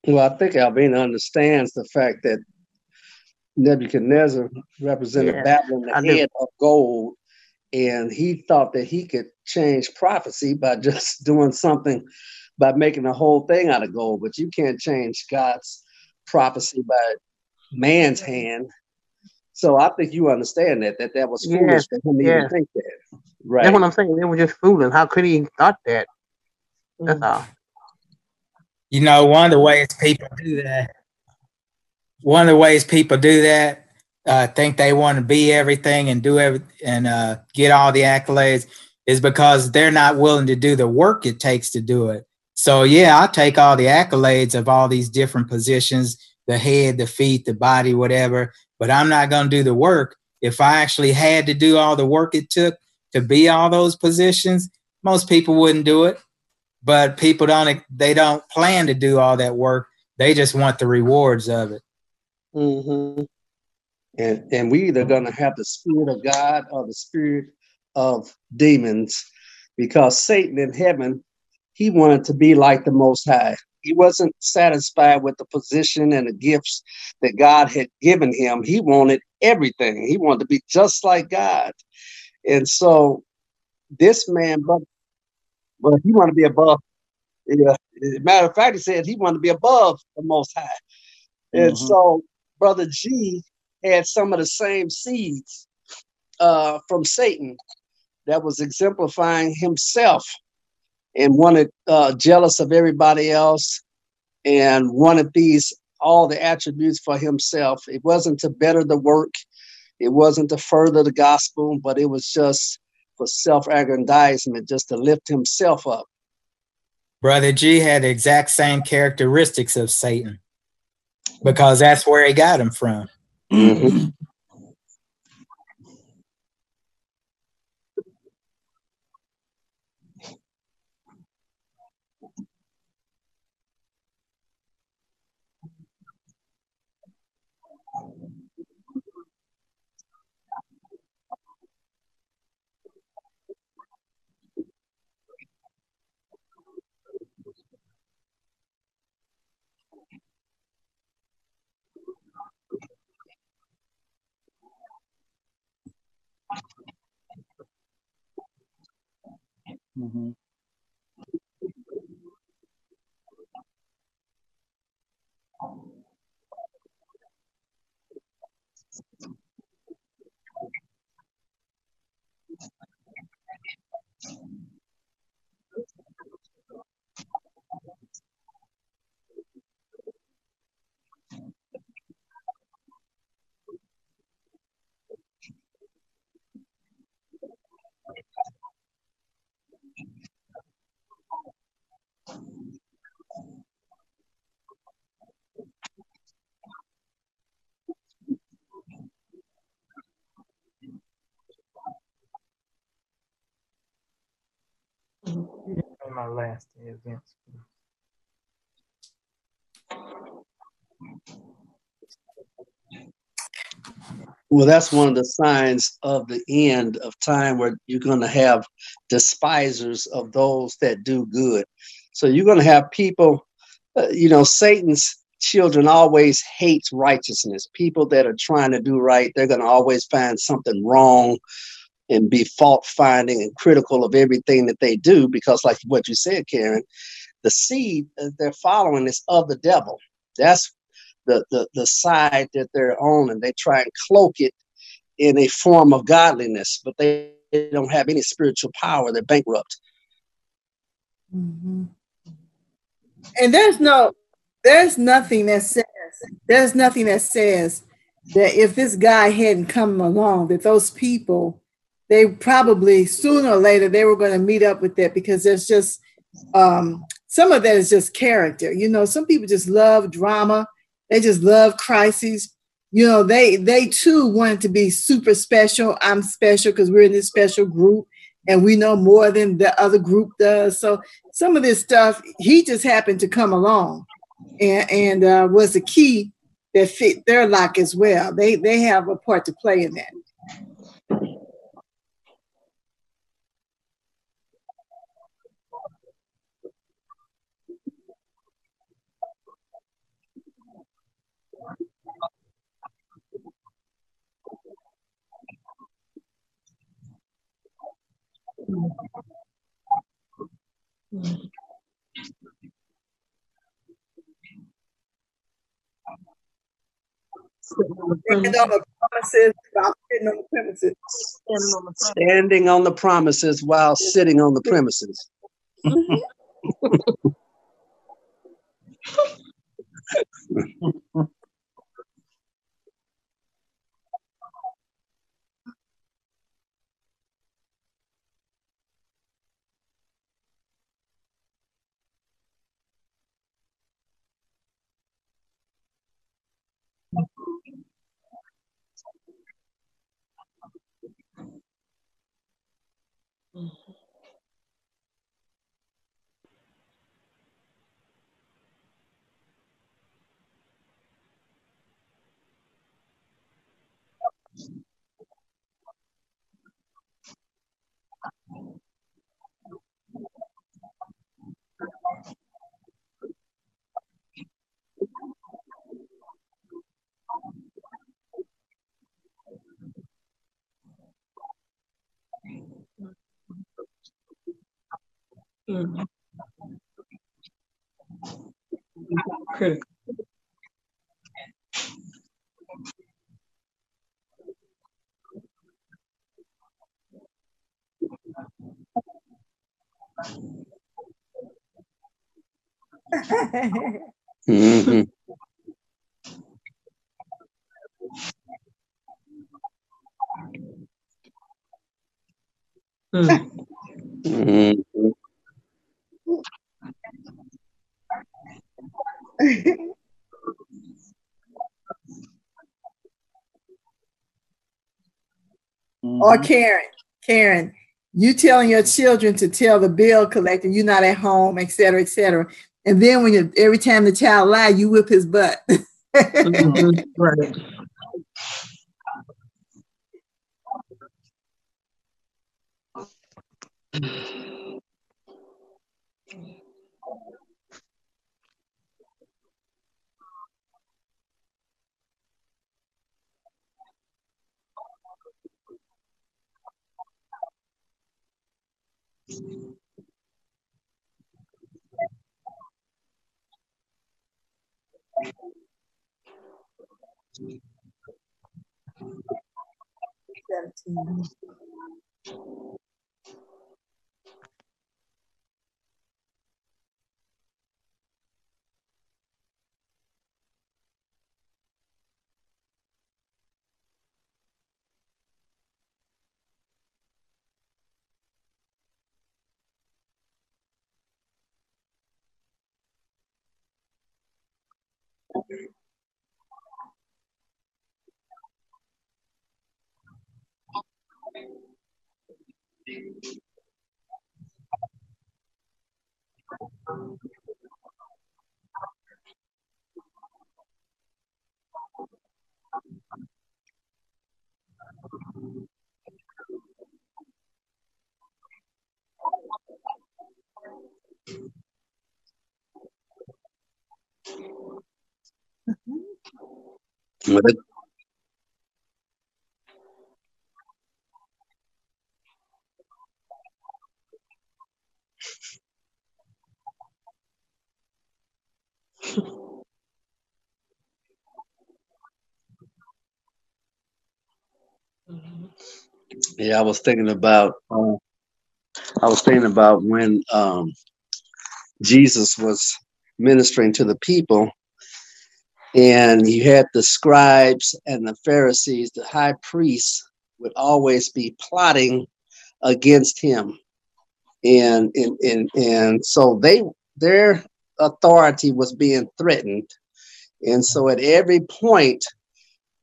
Well, I think Albina understands the fact that Nebuchadnezzar represented Yeah, Babylon, the head of gold, and he thought that he could change prophecy by [laughs] just doing something, by making the whole thing out of gold. But you can't change God's prophecy by man's hand. So I think you understand that that that was foolish Yes, for him to yes. even think that. Right. That's what I'm saying. They were just fooling. How could he thought that? That's all. You know, one of the ways people do that, one of the ways people do that, uh, think they want to be everything and do every and uh, get all the accolades is because they're not willing to do the work it takes to do it. So yeah, I'll take all the accolades of all these different positions, the head, the feet, the body, whatever, but I'm not going to do the work. If I actually had to do all the work it took to be all those positions, most people wouldn't do it but people don't they don't plan to do all that work they just want the rewards of it hmm And and we either gonna have the spirit of God or the spirit of demons, because Satan in heaven, he wanted to be like the Most High. He wasn't satisfied with the position and the gifts that God had given him. He wanted everything. He wanted to be just like God. And so this man, but but he wanted to be above. Yeah. Matter of fact, he said he wanted to be above the Most High. And Mhm. so Brother G had some of the same seeds uh, from Satan that was exemplifying himself and wanted uh, jealous of everybody else and wanted these all the attributes for himself. It wasn't to better the work, it wasn't to further the gospel, but it was just for self-aggrandizement, just to lift himself up. brother g had the exact same characteristics of satan because that's where he got him from mm-hmm. Mhm. My last Well, that's one of the signs of the end of time where you're going to have despisers of those that do good. So you're going to have people, uh, you know, Satan's children always hates righteousness. People that are trying to do right, they're going to always find something wrong and be fault finding and critical of everything that they do because like what you said, Karen, the seed that they're following is of the devil. That's the, the, the side that they're on, and they try and cloak it in a form of godliness, but they don't have any spiritual power. They're bankrupt. Mm-hmm. And there's no, there's nothing that says, there's nothing that says that if this guy hadn't come along, that those people, they probably sooner or later they were going to meet up with that because there's just um, some of that is just character. You know, some people just love drama. They just love crises. You know, they they too wanted to be super special. I'm special because we're in this special group and we know more than the other group does. So some of this stuff, he just happened to come along and, and uh, was the key that fit their lock as well. They they have a part to play in that. Standing on the promises while sitting on the premises. Standing on the promises while sitting on the premises. Mm-hmm. [laughs] Critical. mm-hmm. [laughs] [laughs] Or Karen, Karen, you telling your children to tell the bill collector you're not at home, et cetera, et cetera. And then when you every time the child lie, you whip his butt. [laughs] Mhm. Right. Seventeen. Well, that- Yeah, I was thinking about. Uh, I was thinking about when um, Jesus was ministering to the people, and you had the scribes and the Pharisees, the high priests would always be plotting against him, and and and and so they their authority was being threatened, and so at every point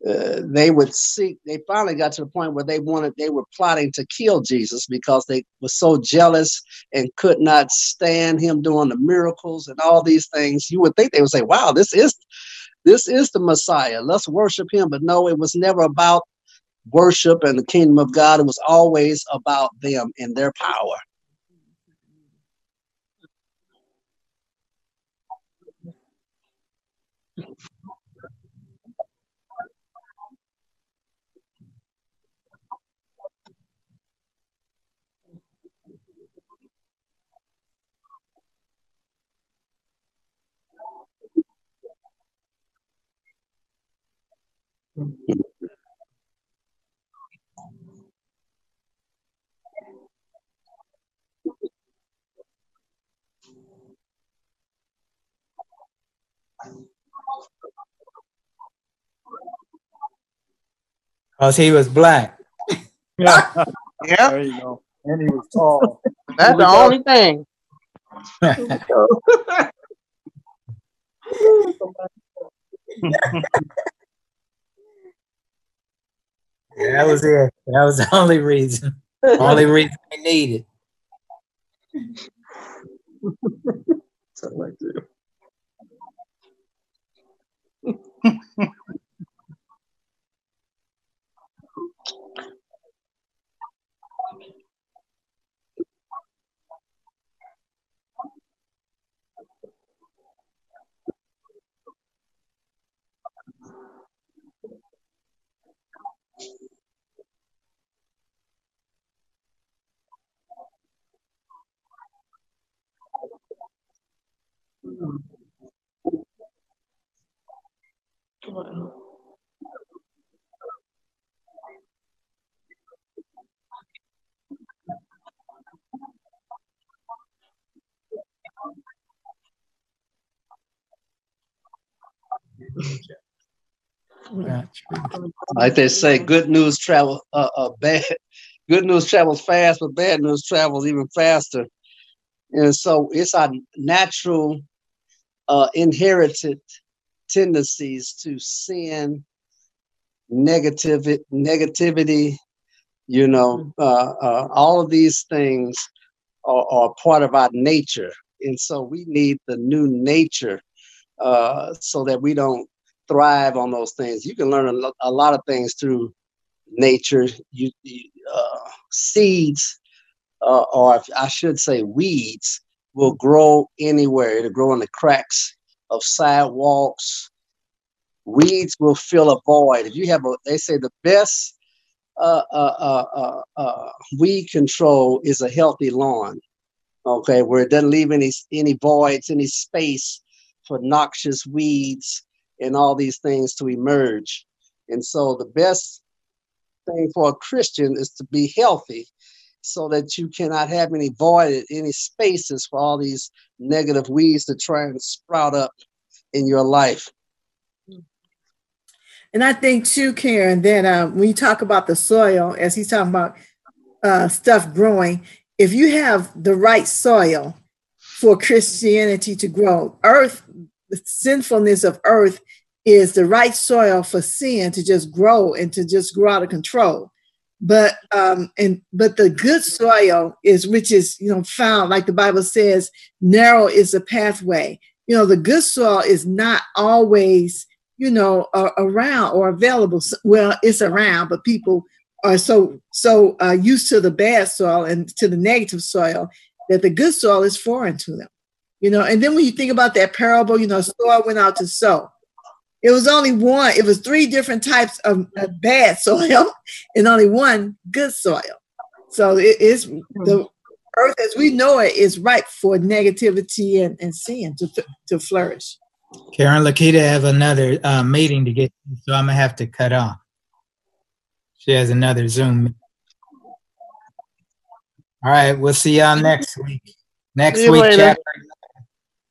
uh, they would seek they finally got to the point where they wanted they were plotting to kill jesus because they were so jealous and could not stand him doing the miracles and all these things. You would think they would say wow this is this is the messiah. Let's worship him. But no it was never about worship and the kingdom of god. It was always about them and their power Cause he was black. [laughs] Yeah. Yeah, There you go. And he was tall. [laughs] that's the only thing. [laughs] that was it. That was the [laughs] only reason. [laughs] Only reason they needed. Like they say, good news travel uh, uh bad [laughs] good news travels fast, but bad news travels even faster. And so it's our natural uh inherited tendencies to sin, negative negativity, you know, uh, uh all of these things are, are part of our nature. And so we need the new nature uh, so that we don't thrive on those things. You can learn a, lo- a lot of things through nature. You, you uh, seeds, uh, or I should say weeds, will grow anywhere. It'll grow in the cracks of sidewalks. Weeds will fill a void. If you have a, they say the best uh, uh, uh, uh, uh, weed control is a healthy lawn. Okay, where it doesn't leave any any voids, any space for noxious weeds and all these things to emerge. And so the best thing for a Christian is to be healthy so that you cannot have any void, any spaces for all these negative weeds to try and sprout up in your life. And I think too, Karen, that uh, when you talk about the soil, as he's talking about uh, stuff growing, if you have the right soil for Christianity to grow, earth, sinfulness of earth is the right soil for sin to just grow and to just grow out of control. But um, and but the good soil is which is you know found like the Bible says, narrow is the pathway. You know, the good soil is not always you know uh, around or available. Well, it's around, but people are so so uh, used to the bad soil and to the negative soil that the good soil is foreign to them. You know, and then when you think about that parable, you know, soil went out to sow. It was only one. It was three different types of, of bad [laughs] soil, and only one good soil. So it is the earth as we know it is ripe for negativity and, and sin to to flourish. Karen Lakita have another uh, meeting to get to, so I'm gonna have to cut off. She has another Zoom. All right, we'll see y'all next week. Next See week, later. chapter.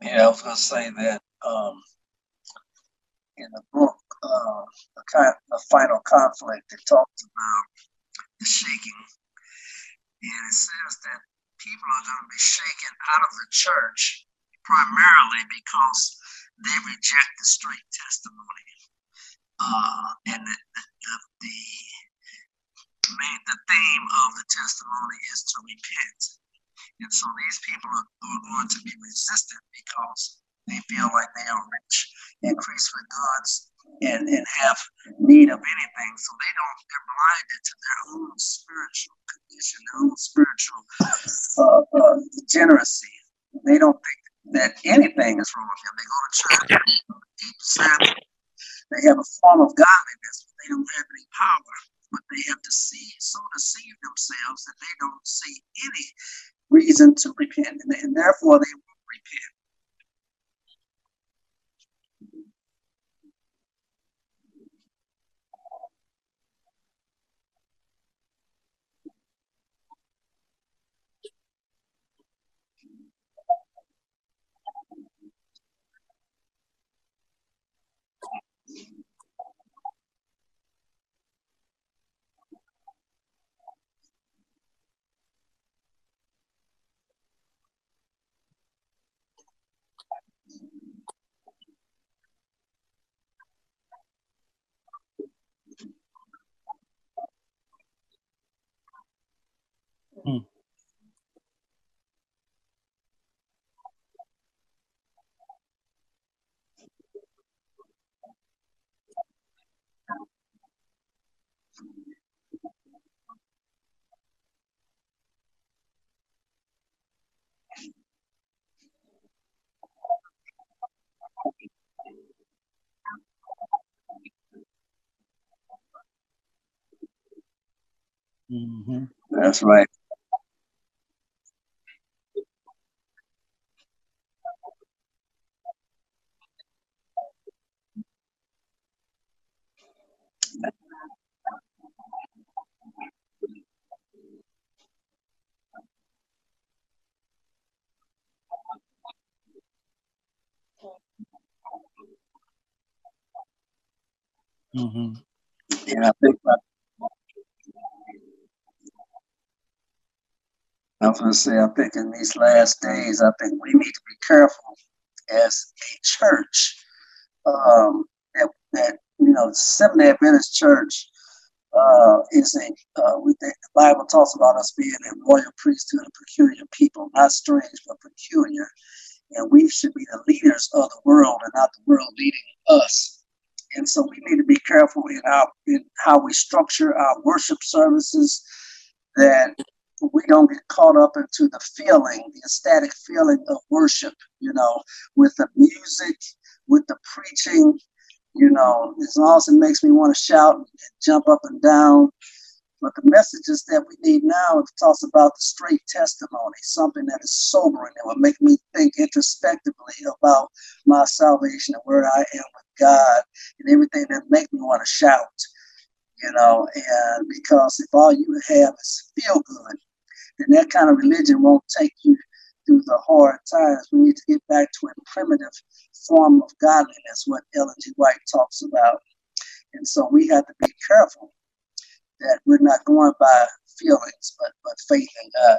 Yeah, I was gonna say that um, in the book, uh, the the final conflict, it talks about the shaking, and it says that people are going to be shaken out of the church primarily because they reject the straight testimony, uh, and the, the, the main the theme of the testimony is to repent. And so these people are, going to be resistant because they feel like they are rich, increased with goods, and, and have need of anything. So they don't, they're blinded to their own spiritual condition, their own spiritual uh, uh, degeneracy. They don't think that anything is wrong with them. They go to church, Sabbath, they have a form of godliness, but they don't have any power. But they have deceived, so deceived themselves that they don't see any reason to repent, and, therefore they won't repent. Mm. Mm-hmm. That's right. To say, I think in these last days, I think we need to be careful as a church um, that, that, you know, Seventh day Adventist Church uh, is a, uh, we think the Bible talks about us being a royal priesthood, a peculiar people, not strange, but peculiar. And we should be the leaders of the world and not the world leading us. And so we need to be careful in our in how we structure our worship services that we don't get caught up into the feeling, the ecstatic feeling of worship, you know, with the music, with the preaching, you know, as long as it makes me want to shout and jump up and down. But the messages that we need now, it talks about the straight testimony, something that is sobering, that will make me think introspectively about my salvation and where I am with God and everything that make me want to shout, you know, and because if all you have is feel good, then that kind of religion won't take you through the hard times. We need to get back to a primitive form of godliness, what Ellen G. White talks about. And so we have to be careful that we're not going by feelings, but, but faith in God.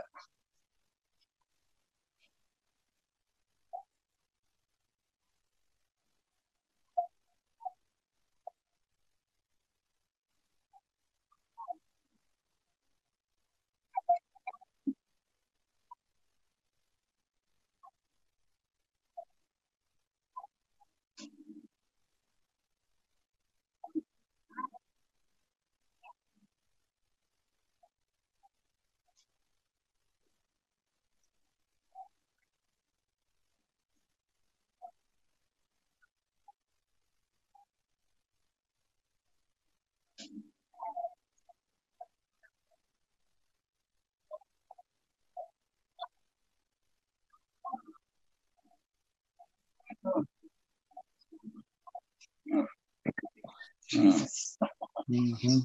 Mm-hmm.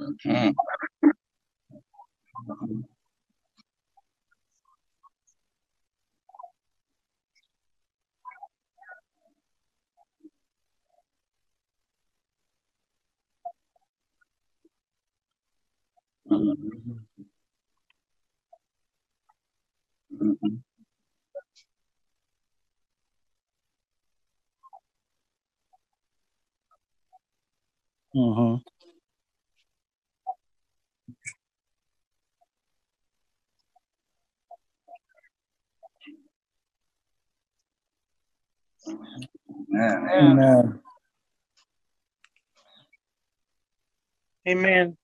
Mm-hmm. Mm-hmm. Amen. Amen.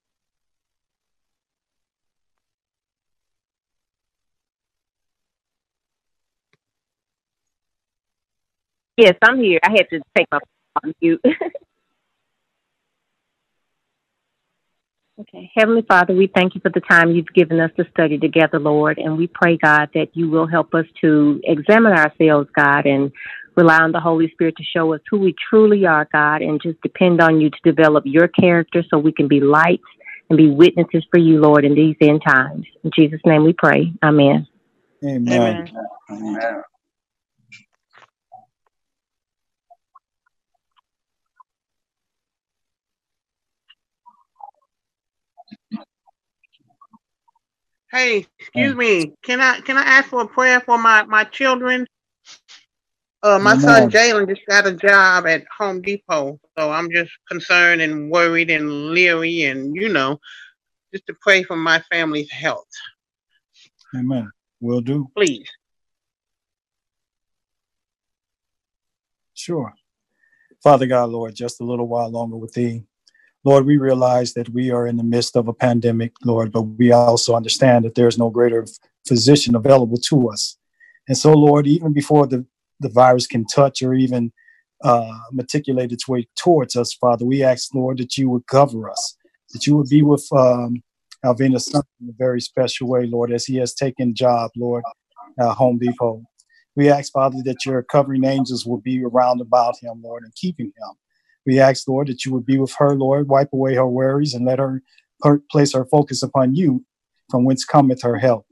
Yes, I'm here. I had to take my on mute. [laughs] okay. Heavenly Father, we thank you for the time you've given us to study together, Lord. And we pray, God, that you will help us to examine ourselves, God, and rely on the Holy Spirit to show us who we truly are, God, and just depend on you to develop your character so we can be lights and be witnesses for you, Lord, in these end times. In Jesus' name we pray. Amen. Amen. Amen. Amen. Hey, excuse me. Can I can I ask for a prayer for my my children? Uh, my son Jalen just got a job at Home Depot, so I'm just concerned and worried and leery, and you know, just to pray for my family's health. Amen. Will do. Please. Sure. Father God, Lord, just a little while longer with thee. Lord, we realize that we are in the midst of a pandemic, Lord, but we also understand that there's no greater physician available to us. And so, Lord, even before the, the virus can touch or even uh, matriculate its way towards us, Father, we ask, Lord, that you would cover us, that you would be with um, son in a very special way, Lord, as he has taken job, Lord, at Home Depot. We ask, Father, that your covering angels will be around about him, Lord, and keeping him. We ask, Lord, that you would be with her, Lord, wipe away her worries and let her, her place her focus upon you, from whence cometh her help.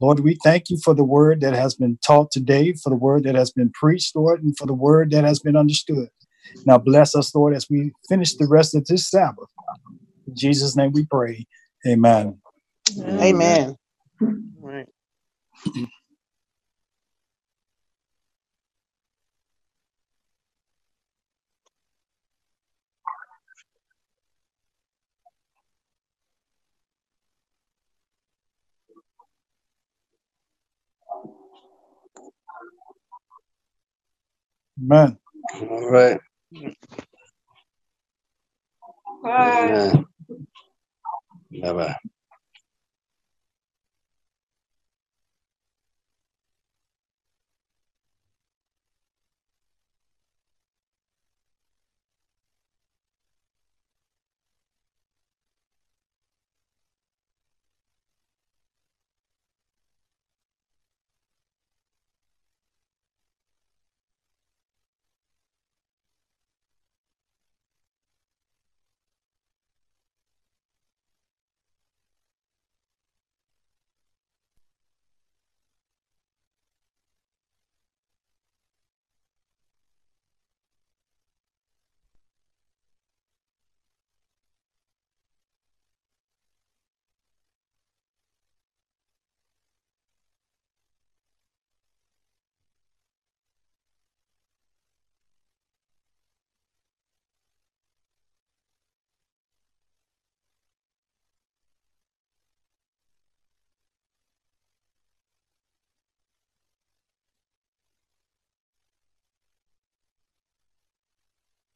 Lord, we thank you for the word that has been taught today, for the word that has been preached, Lord, and for the word that has been understood. Now bless us, Lord, as we finish the rest of this Sabbath. In Jesus' name we pray. Amen. Amen. Right. Amen. All right. Amen. Bye bye.